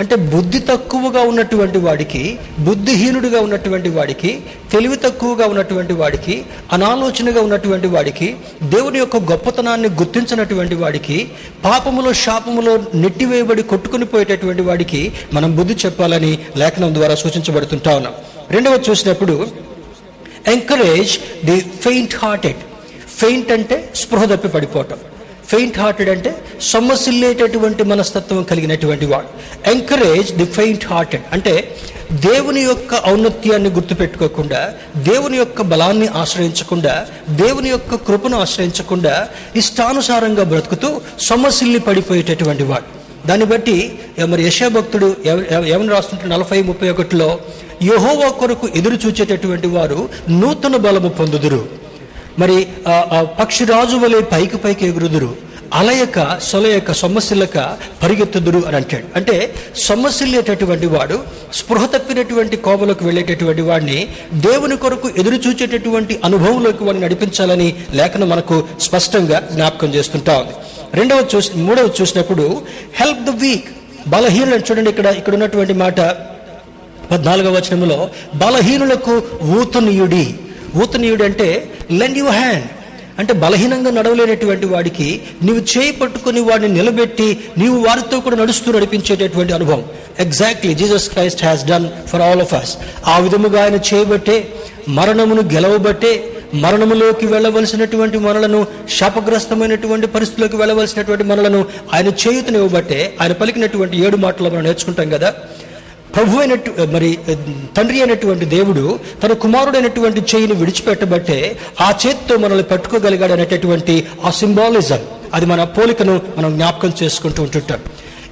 అంటే బుద్ధి తక్కువగా ఉన్నటువంటి వాడికి బుద్ధిహీనుడిగా ఉన్నటువంటి వాడికి తెలివి తక్కువగా ఉన్నటువంటి వాడికి అనాలోచనగా ఉన్నటువంటి వాడికి దేవుని యొక్క గొప్పతనాన్ని గుర్తించినటువంటి వాడికి పాపములో శాపములో నెట్టివేయబడి కొట్టుకుని పోయేటటువంటి వాడికి మనం బుద్ధి చెప్పాలని లేఖనం ద్వారా సూచించబడుతుంటా ఉన్నాం. రెండవ చూసినప్పుడు encourage the faint hearted faint అంటే స్పృహ తప్పి పడిపోవటం. ఫెయింట్ హార్టెడ్ అంటే సొమ్మసిల్లేటటువంటి మనస్తత్వం కలిగినటువంటి వాడు. ఎంకరేజ్ ది ఫెయింట్ హార్టెడ్ అంటే దేవుని యొక్క ఔన్నత్యాన్ని గుర్తుపెట్టుకోకుండా దేవుని యొక్క బలాన్ని ఆశ్రయించకుండా దేవుని యొక్క కృపను ఆశ్రయించకుండా ఇష్టానుసారంగా బ్రతుకుతూ సొమ్మసిల్లి పడిపోయేటటువంటి వాడు. దాన్ని బట్టి మరి యశాభక్తుడు ఏమని రాస్తుంటే నలభై ముప్పై ఒకటిలో యహోవా కొరకు ఎదురు చూచేటటువంటి వారు నూతన బలము పొందుదురు. మరి పక్షిరాజు వలె పైకి పైకి ఎగురుదురు. అలయక సొలయక సొమ్మసిల్లక పరిగెత్తుదురు అని అంటాడు. అంటే సొమ్మసిల్లేటటువంటి వాడు స్పృహ తప్పినటువంటి కోవలకు వెళ్ళేటటువంటి వాడిని దేవుని కొరకు ఎదురు చూచేటటువంటి అనుభవంలోకి వాడిని నడిపించాలని లేఖనం మనకు స్పష్టంగా జ్ఞాపకం చేస్తుంటా ఉంది. రెండవ చూసి మూడవ చూసినప్పుడు హెల్ప్ ద వీక్ బలహీనులను చూడండి ఇక్కడ ఇక్కడ ఉన్నటువంటి మాట పద్నాలుగో వచనంలో బలహీనులకు ఊతనీయుడి. ఊతనీయుడు అంటే లెండ్ యు హ్యాండ్ అంటే బలహీనంగా నడవలేనటువంటి వాడికి నీవు చేయి పట్టుకుని వాడిని నిలబెట్టి నీవు వారితో కూడా నడుస్తూ నడిపించేటటువంటి అనుభవం. Exactly Jesus Christ has done for all of us ఆ విధముగా ఆయన చేయబట్టే మరణమును గెలవబట్టే మరణములోకి వెళ్ళవలసినటువంటి మనలను శాపగ్రస్తమైనటువంటి పరిస్థితుల్లోకి వెళ్ళవలసినటువంటి మనలను ఆయన చేయుతనివ్వబట్టే ఆయన పలికినటువంటి ఏడు మాటలు మనం నేర్చుకుంటాం కదా ప్రభు అయినట్టు మరి తండ్రి అయినటువంటి దేవుడు తన కుమారుడైనటువంటి చేయిని విడిచిపెట్టబట్టే ఆ చేతితో మనల్ని పట్టుకోగలిగాడు అనేటటువంటి ఆ సింబాలిజం అది మన పోలికను మనం జ్ఞాపకం చేసుకుంటూ ఉంటుంటాం.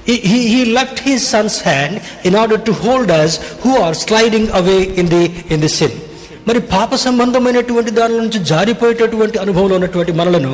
He left his sons hand in order to hold us who are sliding away in the in the sin మరి పాప సంబంధమైనటువంటి దాని నుంచి జారిపోయేటటువంటి అనుభవంలో ఉన్నటువంటి మనలను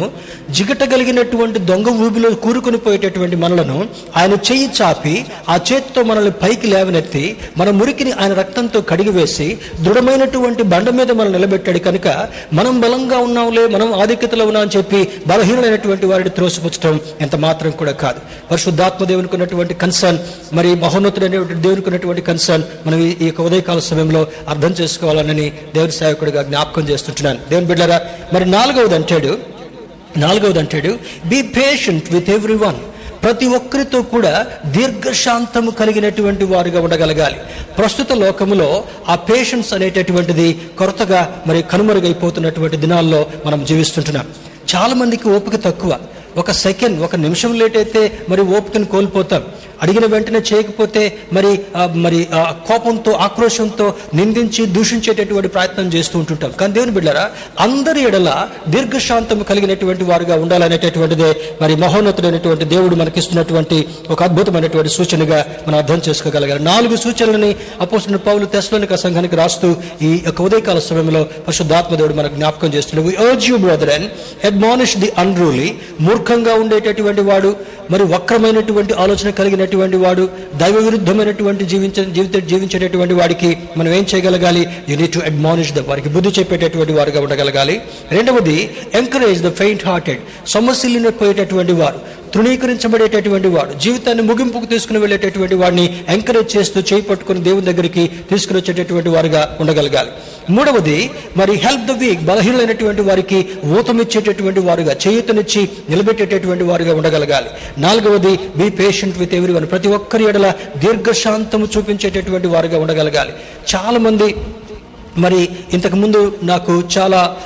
జిగటగలిగినటువంటి దొంగ ఊబిలో కూరుకుని పోయేటటువంటి మనలను ఆయన చెయ్యి చాపి ఆ చేతితో మనల్ని పైకి లేవనెత్తి మన మురికిని ఆయన రక్తంతో కడిగివేసి దృఢమైనటువంటి బండ మీద మనల్ని నిలబెట్టాడు కనుక మనం బలంగా ఉన్నాంలే మనం ఆధిక్యతలో ఉన్నా అని చెప్పి బలహీనులైనటువంటి వారిని త్రోసిపుచ్చడం ఎంత మాత్రం కూడా కాదు. పరిశుద్ధాత్మ దేవునికి ఉన్నటువంటి కన్సర్న్ మరి మహోన్నతుడు అనేటువంటి దేవునికి ఉన్నటువంటి కన్సర్న్ మనం ఈ- ఈ యొక్క ఉదయకాల సమయంలో అర్థం చేసుకోవాలని దేవుని సేవకుడిగా జ్ఞాపకం చేస్తుంటున్నాను. దేవుని బిడ్డరా మరి నాలుగవది అంటాడు నాలుగవది అంటాడు be patient with every one ప్రతి ఒక్కరితో కూడా దీర్ఘశాంతము కలిగినటువంటి వారుగా ఉండగలగాలి. ప్రస్తుత లోకములో ఆ పేషెన్స్ అనేటటువంటిది కొరతగా మరి కనుమరుగైపోతున్నటువంటి దినాల్లో మనం జీవిస్తుంటున్నాం. చాలామందికి ఓపిక తక్కువ. ఒక సెకండ్ ఒక నిమిషం లేట్ అయితే మరి ఓపికను కోల్పోతాం. అడిగిన వెంటనే చేయకపోతే మరి మరి ఆ, కోపంతో ఆక్రోశంతో నిందించి దూషించేటటువంటి ప్రయత్నం చేస్తూ ఉంటుంటాం. కానీ దేవుని బిడ్డరా అందరి ఎడల దీర్ఘశాంతం కలిగినటువంటి వారుగా ఉండాలనేటటువంటిదే మరి మహోన్నతుడైనటువంటి దేవుడు మనకిస్తున్నటువంటి ఒక అద్భుతమైనటువంటి సూచనగా మనం అర్థం చేసుకోగలగాలి. నాలుగు సూచనలని అపోసిన పౌలు తెస్లోనిక సంఘానికి రాస్తూ ఈ యొక్క ఉదయకాల సమయంలో పరిశుద్ధాత్మ దేవుడు మనకు జ్ఞాపకం చేస్తున్నాడు. We urge you brother and admonish the unruly మూర్ఖంగా ఉండేటటువంటి వాడు మరి వక్రమైనటువంటి ఆలోచన కలిగినటువంటి వాడు దైవ విరుద్ధమైనటువంటి జీవించ జీవిత జీవించేటటువంటి వాడికి మనం ఏం చేయగలగాలి? You need to admonish the వారికి బుద్ధి చెప్పేటటువంటి వారుగా ఉండగలగాలి. రెండవది ఎంకరేజ్ ద ఫెయింట్ హార్టెడ్ సమస్యలు పోయేటటువంటి వారు. తృణీకరించబడేటటువంటి వాడు జీవితాన్ని ముగింపుకు తీసుకుని వెళ్ళేటటువంటి వాడిని ఎంకరేజ్ చేస్తూ చేయి పట్టుకుని దేవుని దగ్గరికి తీసుకుని వచ్చేటటువంటి వారుగా ఉండగలగాలి. మూడవది మరి హెల్ప్ ద వీక్ బలహీనమైనటువంటి వారికి ఊతమిచ్చేటటువంటి వారుగా చేయుతనిచ్చి నిలబెట్టేటటువంటి వారుగా ఉండగలగాలి. నాలుగవది బీ పేషెంట్ విత్ ఎవరి ప్రతి ఒక్కరి ఎడల దీర్ఘశాంతము చూపించేటటువంటి వారుగా ఉండగలగాలి. చాలా మంది మరి ఇంతకుముందు నాకు చాలా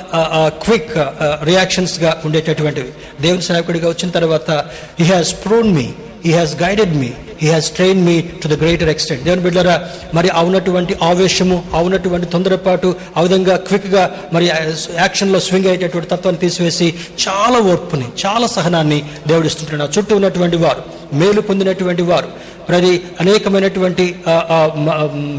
క్విక్ రియాక్షన్స్గా ఉండేటటువంటివి. దేవుని సేవకుడిగా వచ్చిన తర్వాత he has prune me he has guided me he has train me to the greater extent దేవుని బిడ్డరా మరి అవునటువంటి ఆవేశము అవునటువంటి తొందరపాటు ఆ విధంగా క్విక్గా మరి యాక్షన్లో స్వింగ్ అయ్యేటటువంటి తత్వాన్ని తీసివేసి చాలా ఓర్పుని చాలా సహనాన్ని దేవుడు నా చుట్టూ ఉన్నటువంటి వారు మేలు పొందినటువంటి వారు మరి అనేకమైనటువంటి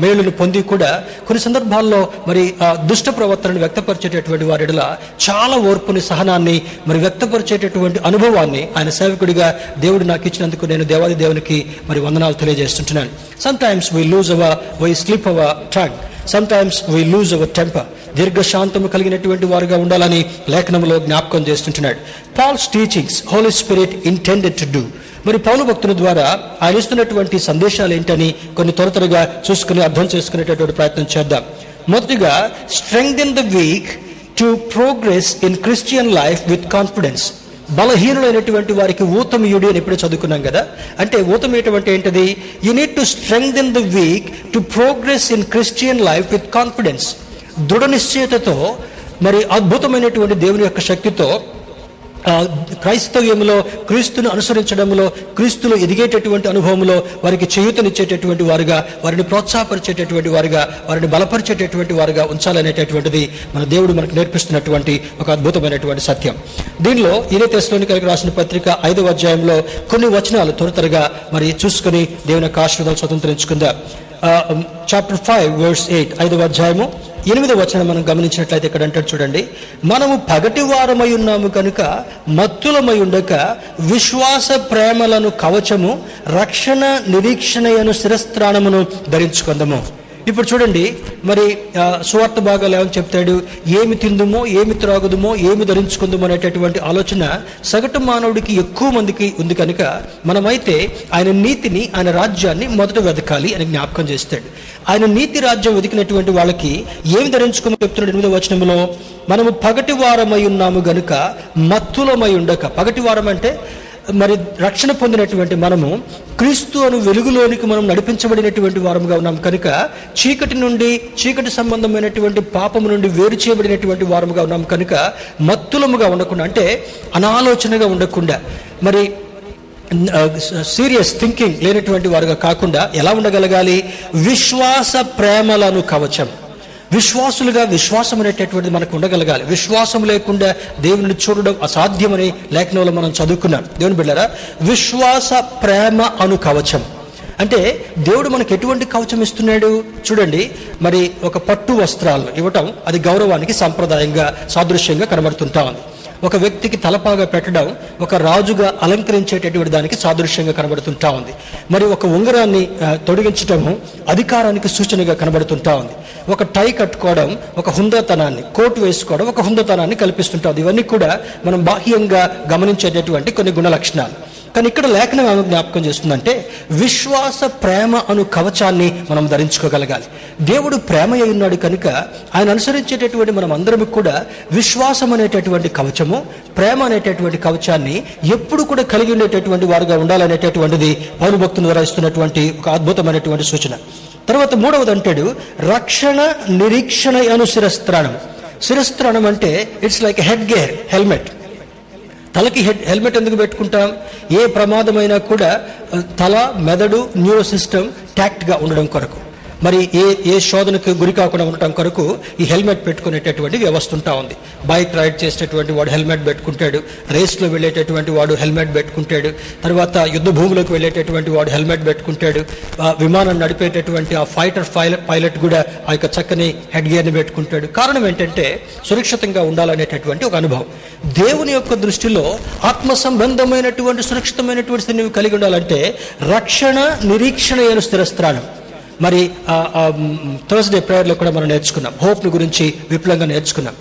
మేలును పొంది కూడా కొన్ని సందర్భాల్లో మరి ఆ, దుష్ట ప్రవర్తనను వ్యక్తపరిచేటటువంటి వారిడల చాలా ఓర్పుని సహనాన్ని మరి వ్యక్తపరిచేటటువంటి అనుభవాన్ని ఆయన సేవకుడిగా దేవుడు నాకు ఇచ్చినందుకు నేను దేవాది దేవునికి మరి వందనాలు తెలియజేస్తుంటున్నాను. Sometimes we lose our why slip our track sometimes we lose our temper దీర్ఘశాంతము కలిగినటువంటి వారుగా ఉండాలని లేఖనంలో జ్ఞాపకం చేస్తుంటున్నాడు. Paul's teachings Holy Spirit intended to do మరి పౌలు భక్తుల ద్వారా ఆయన ఇస్తున్నటువంటి సందేశాలు ఏంటని కొన్ని త్వర త్వరగా చూసుకుని అర్థం చేసుకునేటటువంటి ప్రయత్నం చేద్దాం. మొదటిగా strength in the weak to progress in Christian life with confidence బలహీనులైనటువంటి వారికి ఊతమియుడి అని ఎప్పుడే చదువుకున్నాం కదా అంటే ఊతమేటువంటి ఏంటది? You need to strength in the weak to progress in Christian life with confidence దృఢ నిశ్చయతతో మరి అద్భుతమైనటువంటి దేవుని యొక్క శక్తితో క్రైస్తవ్యంలో క్రీస్తును అనుసరించడంలో క్రీస్తులు ఎదిగేటటువంటి అనుభవంలో వారికి చేయూతనిచ్చేటటువంటి వారుగా వారిని ప్రోత్సాహపరిచేటటువంటి వారుగా వారిని బలపరిచేటటువంటి వారుగా ఉంచాలనేటటువంటిది మన దేవుడు మనకు నేర్పిస్తున్నటువంటి ఒక అద్భుతమైనటువంటి సత్యం. దీనిలో ఇదే తెశలోని కలిగి రాసిన పత్రిక ఐదవ అధ్యాయంలో కొన్ని వచనాలు త్వర త్వరగా మరి చూసుకుని దేవుని యొక్క ఆశీర్వాదాలు స్వతంత్రించుకుందాం. చాప్టర్ ఫైవ్ వర్స్ ఎయిట్ ఐదవ అధ్యాయము. ఎనిమిదవ వచనం మనం గమనించినట్లయితే ఇక్కడ అంటాడు చూడండి. మనము పగటి వారమై ఉన్నాము కనుక మత్తులమై ఉండక విశ్వాస ప్రేమలను కవచము రక్షణ నిరీక్షణయను శిరస్త్రాణమును ధరించుకుందాము. ఇప్పుడు చూడండి మరి సువార్త భాగాలు ఏమని చెప్తాడు? ఏమి తిందుమో ఏమి త్రాగుదుమో ఏమి ధరించుకుందామో అనేటటువంటి ఆలోచన సగటు మానవుడికి ఎక్కువ మందికి ఉంది కనుక మనమైతే ఆయన నీతిని ఆయన రాజ్యాన్ని మొదట వెతకాలి అని జ్ఞాపకం చేస్తాడు. ఆయన నీతి రాజ్యం వెతికినటువంటి వాళ్ళకి ఏమి ధరించుకుందో చెప్తున్నాడు ఎనిమిదో వచనంలో? మనము పగటి వారమై ఉన్నాము గనుక మత్తులమై ఉండక. పగటి వారం అంటే మరి రక్షణ పొందినటువంటి మనము క్రీస్తు అను వెలుగులోనికి మనం నడిపించబడినటువంటి వారముగా ఉన్నాం. కనుక చీకటి నుండి చీకటి సంబంధమైనటువంటి పాపము నుండి వేరు చేయబడినటువంటి వారముగా ఉన్నాం. కనుక మత్తులముగా ఉండకుండా అంటే అనాలోచనగా ఉండకుండా మరి సీరియస్ థింకింగ్ లేనటువంటి వారుగా కాకుండా ఎలా ఉండగలగాలి? విశ్వాస ప్రేమలను కవచం. విశ్వాసులుగా విశ్వాసం అనేటటువంటిది మనకు ఉండగలగాలి. విశ్వాసం లేకుండా దేవుని చూడడం అసాధ్యమని లేఖనంలో మనం చదువుకున్నాం. దేవుని బిడ్డారా విశ్వాస ప్రేమ అను కవచం. అంటే దేవుడు మనకు ఎటువంటి కవచం ఇస్తున్నాడు? చూడండి మరి ఒక పట్టు వస్త్రాలు ఇవ్వటం అది గౌరవానికి సాంప్రదాయంగా సాదృశ్యంగా కనబడుతుంటా ఉంది. ఒక వ్యక్తికి తలపాగా పెట్టడం ఒక రాజుగా అలంకరించేటటువంటి దానికి సాదృశ్యంగా కనబడుతుంటా ఉంది. మరి ఒక ఉంగరాన్ని తొడిగించటము అధికారానికి సూచనగా కనబడుతుంటా ఉంది. ఒక టై కట్టుకోవడం ఒక హుందాతనాన్ని కోటు వేసుకోవడం ఒక హుందాతనాన్ని కల్పిస్తుంటుంది ఇవన్నీ కూడా మనం బాహ్యంగా గమనించేటటువంటి కొన్ని గుణ లక్షణాలు కానీ ఇక్కడ లేఖనం ఏమని జ్ఞాపకం చేస్తుందంటే విశ్వాస ప్రేమ అను కవచాన్ని మనం ధరించుకోగలగాలి. దేవుడు ప్రేమ అయి ఉన్నాడు కనుక ఆయన అనుసరించేటటువంటి మనం అందరం కూడా విశ్వాసం అనేటటువంటి కవచము ప్రేమ అనేటటువంటి కవచాన్ని ఎప్పుడు కూడా కలిగి ఉండేటటువంటి వారుగా ఉండాలనేటటువంటిది పౌరు భక్తుల ద్వారా ఇస్తున్నటువంటి ఒక అద్భుతమైనటువంటి సూచన. తర్వాత మూడవది అంటాడు రక్షణ నిరీక్షణ అను శిరస్త్రాణం. శిరస్త్రాణం అంటే it's like head gear helmet తలకి హెడ్ హెల్మెట్ ఎందుకు పెట్టుకుంటాం? ఏ ప్రమాదమైనా కూడా తల మెదడు న్యూరో సిస్టమ్ ట్యాక్ట్గా ఉండడం కొరకు. మరి ఏ ఏ శోధనకు గురి కాకుండా ఉండటం కొరకు ఈ హెల్మెట్ పెట్టుకునేటటువంటి వ్యవస్థ ఉంటా ఉంది. బైక్ రైడ్ చేసేటటువంటి వాడు హెల్మెట్ పెట్టుకుంటాడు. రేస్లో వెళ్ళేటటువంటి వాడు హెల్మెట్ పెట్టుకుంటాడు. తర్వాత యుద్ధ భూమిలోకి వెళ్ళేటటువంటి వాడు హెల్మెట్ పెట్టుకుంటాడు. విమానం నడిపేటటువంటి ఆ ఫైటర్ పైలట్ కూడా ఆ యొక్క చక్కని హెడ్ గేర్ని పెట్టుకుంటాడు. కారణం ఏంటంటే సురక్షితంగా ఉండాలనేటటువంటి ఒక అనుభవం. దేవుని యొక్క దృష్టిలో ఆత్మ సంబంధమైనటువంటి సురక్షితమైనటువంటి స్థితిని నువ్వు కలిగి ఉండాలంటే రక్షణ నిరీక్షణ అయిన స్థిరస్థానం. మరి థర్స్డే ప్రేయర్లో కూడా మనం నేర్చుకున్నాం. హోప్ను గురించి విపులంగా నేర్చుకున్నాం.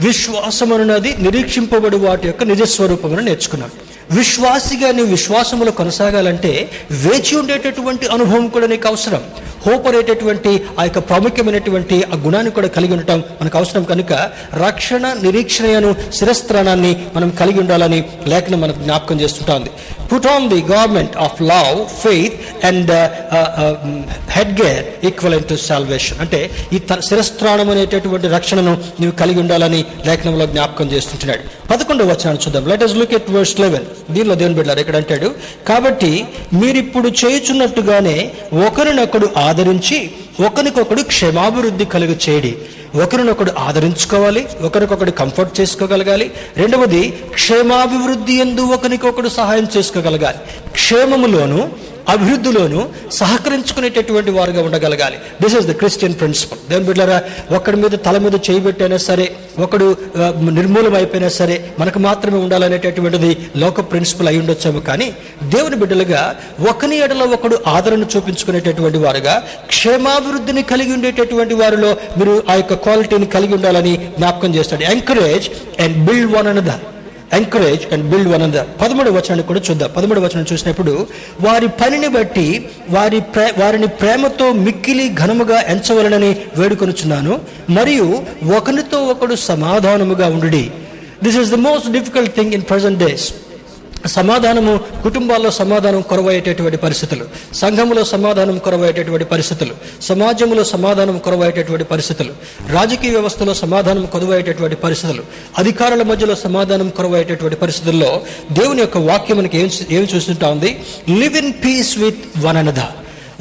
విశ్వాసం అన్నది నిరీక్షింపబడి వాటి యొక్క నిజస్వరూపమును నేర్చుకున్నాం. విశ్వాసిగా నీ విశ్వాసములో కొనసాగాలంటే వేచి ఉండేటటువంటి అనుభవం కూడా నీకు అవసరం. హోప్ అనేటటువంటి ఆ యొక్క ప్రాముఖ్యమైనటువంటి ఆ గుణాన్ని కూడా కలిగి ఉండటం మనకు అవసరం. కనుక రక్షణ నిరీక్షణను శిరస్త్రాణాన్ని మనం కలిగి ఉండాలని లేఖనం మనకు జ్ఞాపకం చేస్తుంటుంది. Put on the government of love faith and head gear equal to salvation అంటే ఈ శిరస్త్రాణం అనేటటువంటి రక్షణను నీవు కలిగి ఉండాలని లేఖనంలో జ్ఞాపకం చేస్తుంటున్నాడు. పదకొండవ వచనాన్ని చూద్దాం. Let us look at verse eleven దీనిలో దేవుని బిడ్డారు ఇక్కడ అంటాడు కాబట్టి మీరిప్పుడు చేయుచున్నట్టుగానే ఒకరినొకడు ఆదరించి ఒకరికొకడు క్షేమాభివృద్ధి కలుగు చేయడి ఒకరినొకడు ఆదరించుకోవాలి ఒకరికొకడు కంఫర్ట్ చేసుకోగలగాలి. రెండవది క్షేమాభివృద్ధి ఎందు ఒకరికొకడు సహాయం చేసుకోగలగాలి. క్షేమములోను అభివృద్ధిలోనూ సహకరించుకునేటటువంటి వారుగా ఉండగలగాలి. This is the Christian principle దేవుని బిడ్డారా ఒకడి మీద తల మీద చేయబెట్టైనా సరే ఒకడు నిర్మూలమైపోయినా నిర్మూలం అయిపోయినా సరే మనకు మాత్రమే ఉండాలనేటటువంటిది లోక ప్రిన్సిపల్ అయి ఉండొచ్చాము కానీ దేవుని బిడ్డలుగా ఒకని ఎడలో ఒకడు ఆదరణ చూపించుకునేటటువంటి వారుగా క్షేమాభివృద్ధిని కలిగి ఉండేటటువంటి వారిలో మీరు ఆ యొక్క క్వాలిటీని కలిగి ఉండాలని జ్ఞాపకం చేస్తాడు. Encourage and build one another encourage and build one another పదమూడు వచనాన్ని కూడా చూద్దాం. పదమూడు వచనం చూసినప్పుడు వారి పనిని బట్టి వారి ప్రే వారిని ప్రేమతో మిక్కిలి ఘనముగా ఎంచవలనని వేడుకొనుచున్నాను. మరియు ఒకరితో ఒకడు సమాధానముగా ఉండుడి. This is the most difficult thing in present days సమాధానము కుటుంబాల్లో సమాధానం కొరవయ్యేటటువంటి పరిస్థితులు సంఘములో సమాధానం కొరవయ్యేటటువంటి పరిస్థితులు సమాజంలో సమాధానం కొరవయ్యేటటువంటి పరిస్థితులు రాజకీయ వ్యవస్థలో సమాధానం కొరవయ్యేటటువంటి పరిస్థితులు అధికారుల మధ్యలో సమాధానం కొరవయ్యేటటువంటి పరిస్థితుల్లో దేవుని యొక్క వాక్యం మనకి ఏం ఏం చూస్తుంటా ఉంది? Live in peace with one another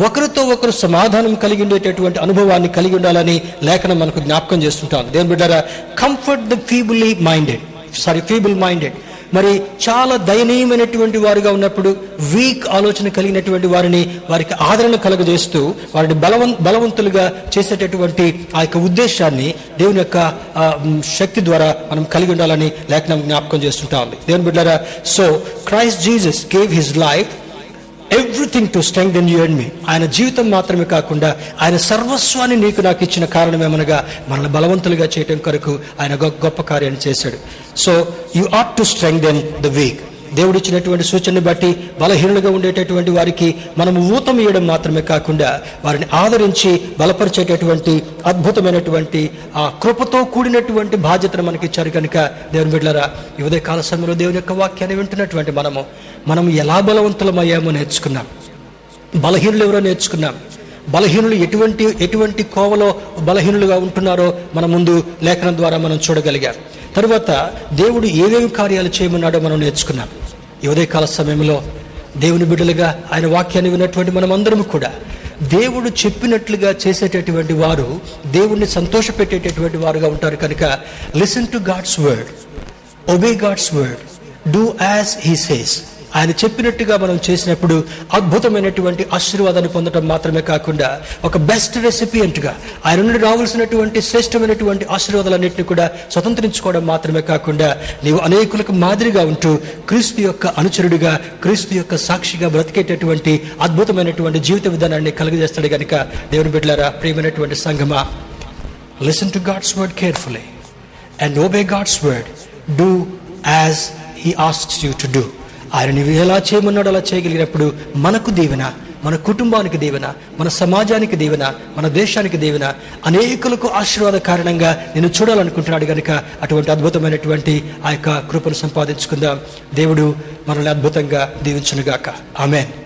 ఒకరితో ఒకరు సమాధానం కలిగి ఉండేటటువంటి అనుభవాన్ని కలిగి ఉండాలని లేఖనం మనకు జ్ఞాపకం చేస్తుంటాం దేవుని బిడ్డారా comfort the feebly minded sorry feeble minded మరి చాలా దయనీయమైనటువంటి వారుగా ఉన్నప్పుడు వీక్ ఆలోచన కలిగినటువంటి వారిని వారికి ఆదరణ కలుగజేస్తూ వారిని బలవం బలవంతులుగా చేసేటటువంటి ఆ యొక్క ఉద్దేశాన్ని దేవుని యొక్క శక్తి ద్వారా మనం కలిగి ఉండాలని లేఖనం జ్ఞాపకం చేస్తుంటా ఉంది. దేవుని బిడ్డారా so Christ Jesus gave his life everything to strength you and me ఆయన జీవితం మాత్రమే కాకుండా ఆయన సర్వస్వాన్ని నీకు నాకు ఇచ్చిన కారణమేమనగా మనల్ని బలవంతులుగా చేయటం కొరకు ఆయన గొ- గొప్ప కార్యాన్ని చేశాడు. So you ought to strengthen the weak దేవుడు ఇచ్చినటువంటి సూచనని బట్టి బలహీనులుగా ఉండేటటువంటి వారికి మనము ఊతం ఇవ్వడం మాత్రమే కాకుండా వారిని ఆదరించి బలపరిచేటటువంటి అద్భుతమైనటువంటి ఆ కృపతో కూడినటువంటి బాధ్యతను మనకి ఇచ్చారు కనుక దేవుని బిడ్డలారా ఈ కాల సమయంలో దేవుని యొక్క వాక్యాన్ని వింటున్నటువంటి మనము మనం ఎలా బలవంతులమయ్యామో నేర్చుకున్నాం. బలహీనులు ఎవరో నేర్చుకున్నాం. బలహీనులు ఎటువంటి ఎటువంటి కోవలో బలహీనులుగా ఉంటున్నారో మన ముందు లేఖనం ద్వారా మనం చూడగలిగాం. తరువాత దేవుడు ఏవేమి కార్యాలు చేయమన్నాడో మనం నేర్చుకున్నాం. ఈ ఉదయకాల సమయంలో దేవుని బిడ్డలుగా ఆయన వాక్యాన్ని విన్నటువంటి మనం అందరం కూడా దేవుడు చెప్పినట్లుగా చేసేటటువంటి వారు దేవుణ్ణి సంతోషపెట్టేటటువంటి వారుగా ఉంటారు కనుక listen to God's word obey God's word do as he says. ఆయన చెప్పినట్టుగా మనం చేసినప్పుడు అద్భుతమైనటువంటి ఆశీర్వాదాన్ని పొందడం మాత్రమే కాకుండా ఒక బెస్ట్ రెసిపియంట్గా ఆయన నుండి రావాల్సినటువంటి శ్రేష్టమైనటువంటి ఆశీర్వాదాలన్నింటినీ కూడా స్వతంత్రించుకోవడం మాత్రమే కాకుండా నీవు అనేకులకు మాదిరిగా ఉంటూ క్రీస్తు యొక్క అనుచరుడిగా క్రీస్తు యొక్క సాక్షిగా బ్రతికేటటువంటి అద్భుతమైనటువంటి జీవిత విధానాన్ని కలుగజేస్తాడు కనుక దేవుని బిడ్డలారా ప్రియమైనటువంటి సంఘమా listen to God's word carefully and obey God's word do as he asks you to do ఆయన నువ్వు ఎలా చేయమన్నాడు అలా చేయగలిగినప్పుడు మనకు దీవెన మన కుటుంబానికి దీవెన మన సమాజానికి దీవెన మన దేశానికి దీవెన అనేకులకు ఆశీర్వాద కారణంగా నేను చూడాలనుకుంటున్నాడు కనుక అటువంటి అద్భుతమైనటువంటి ఆ యొక్క కృపను సంపాదించుకుందాం. దేవుడు మనల్ని అద్భుతంగా దీవించునుగాక. ఆమెన్.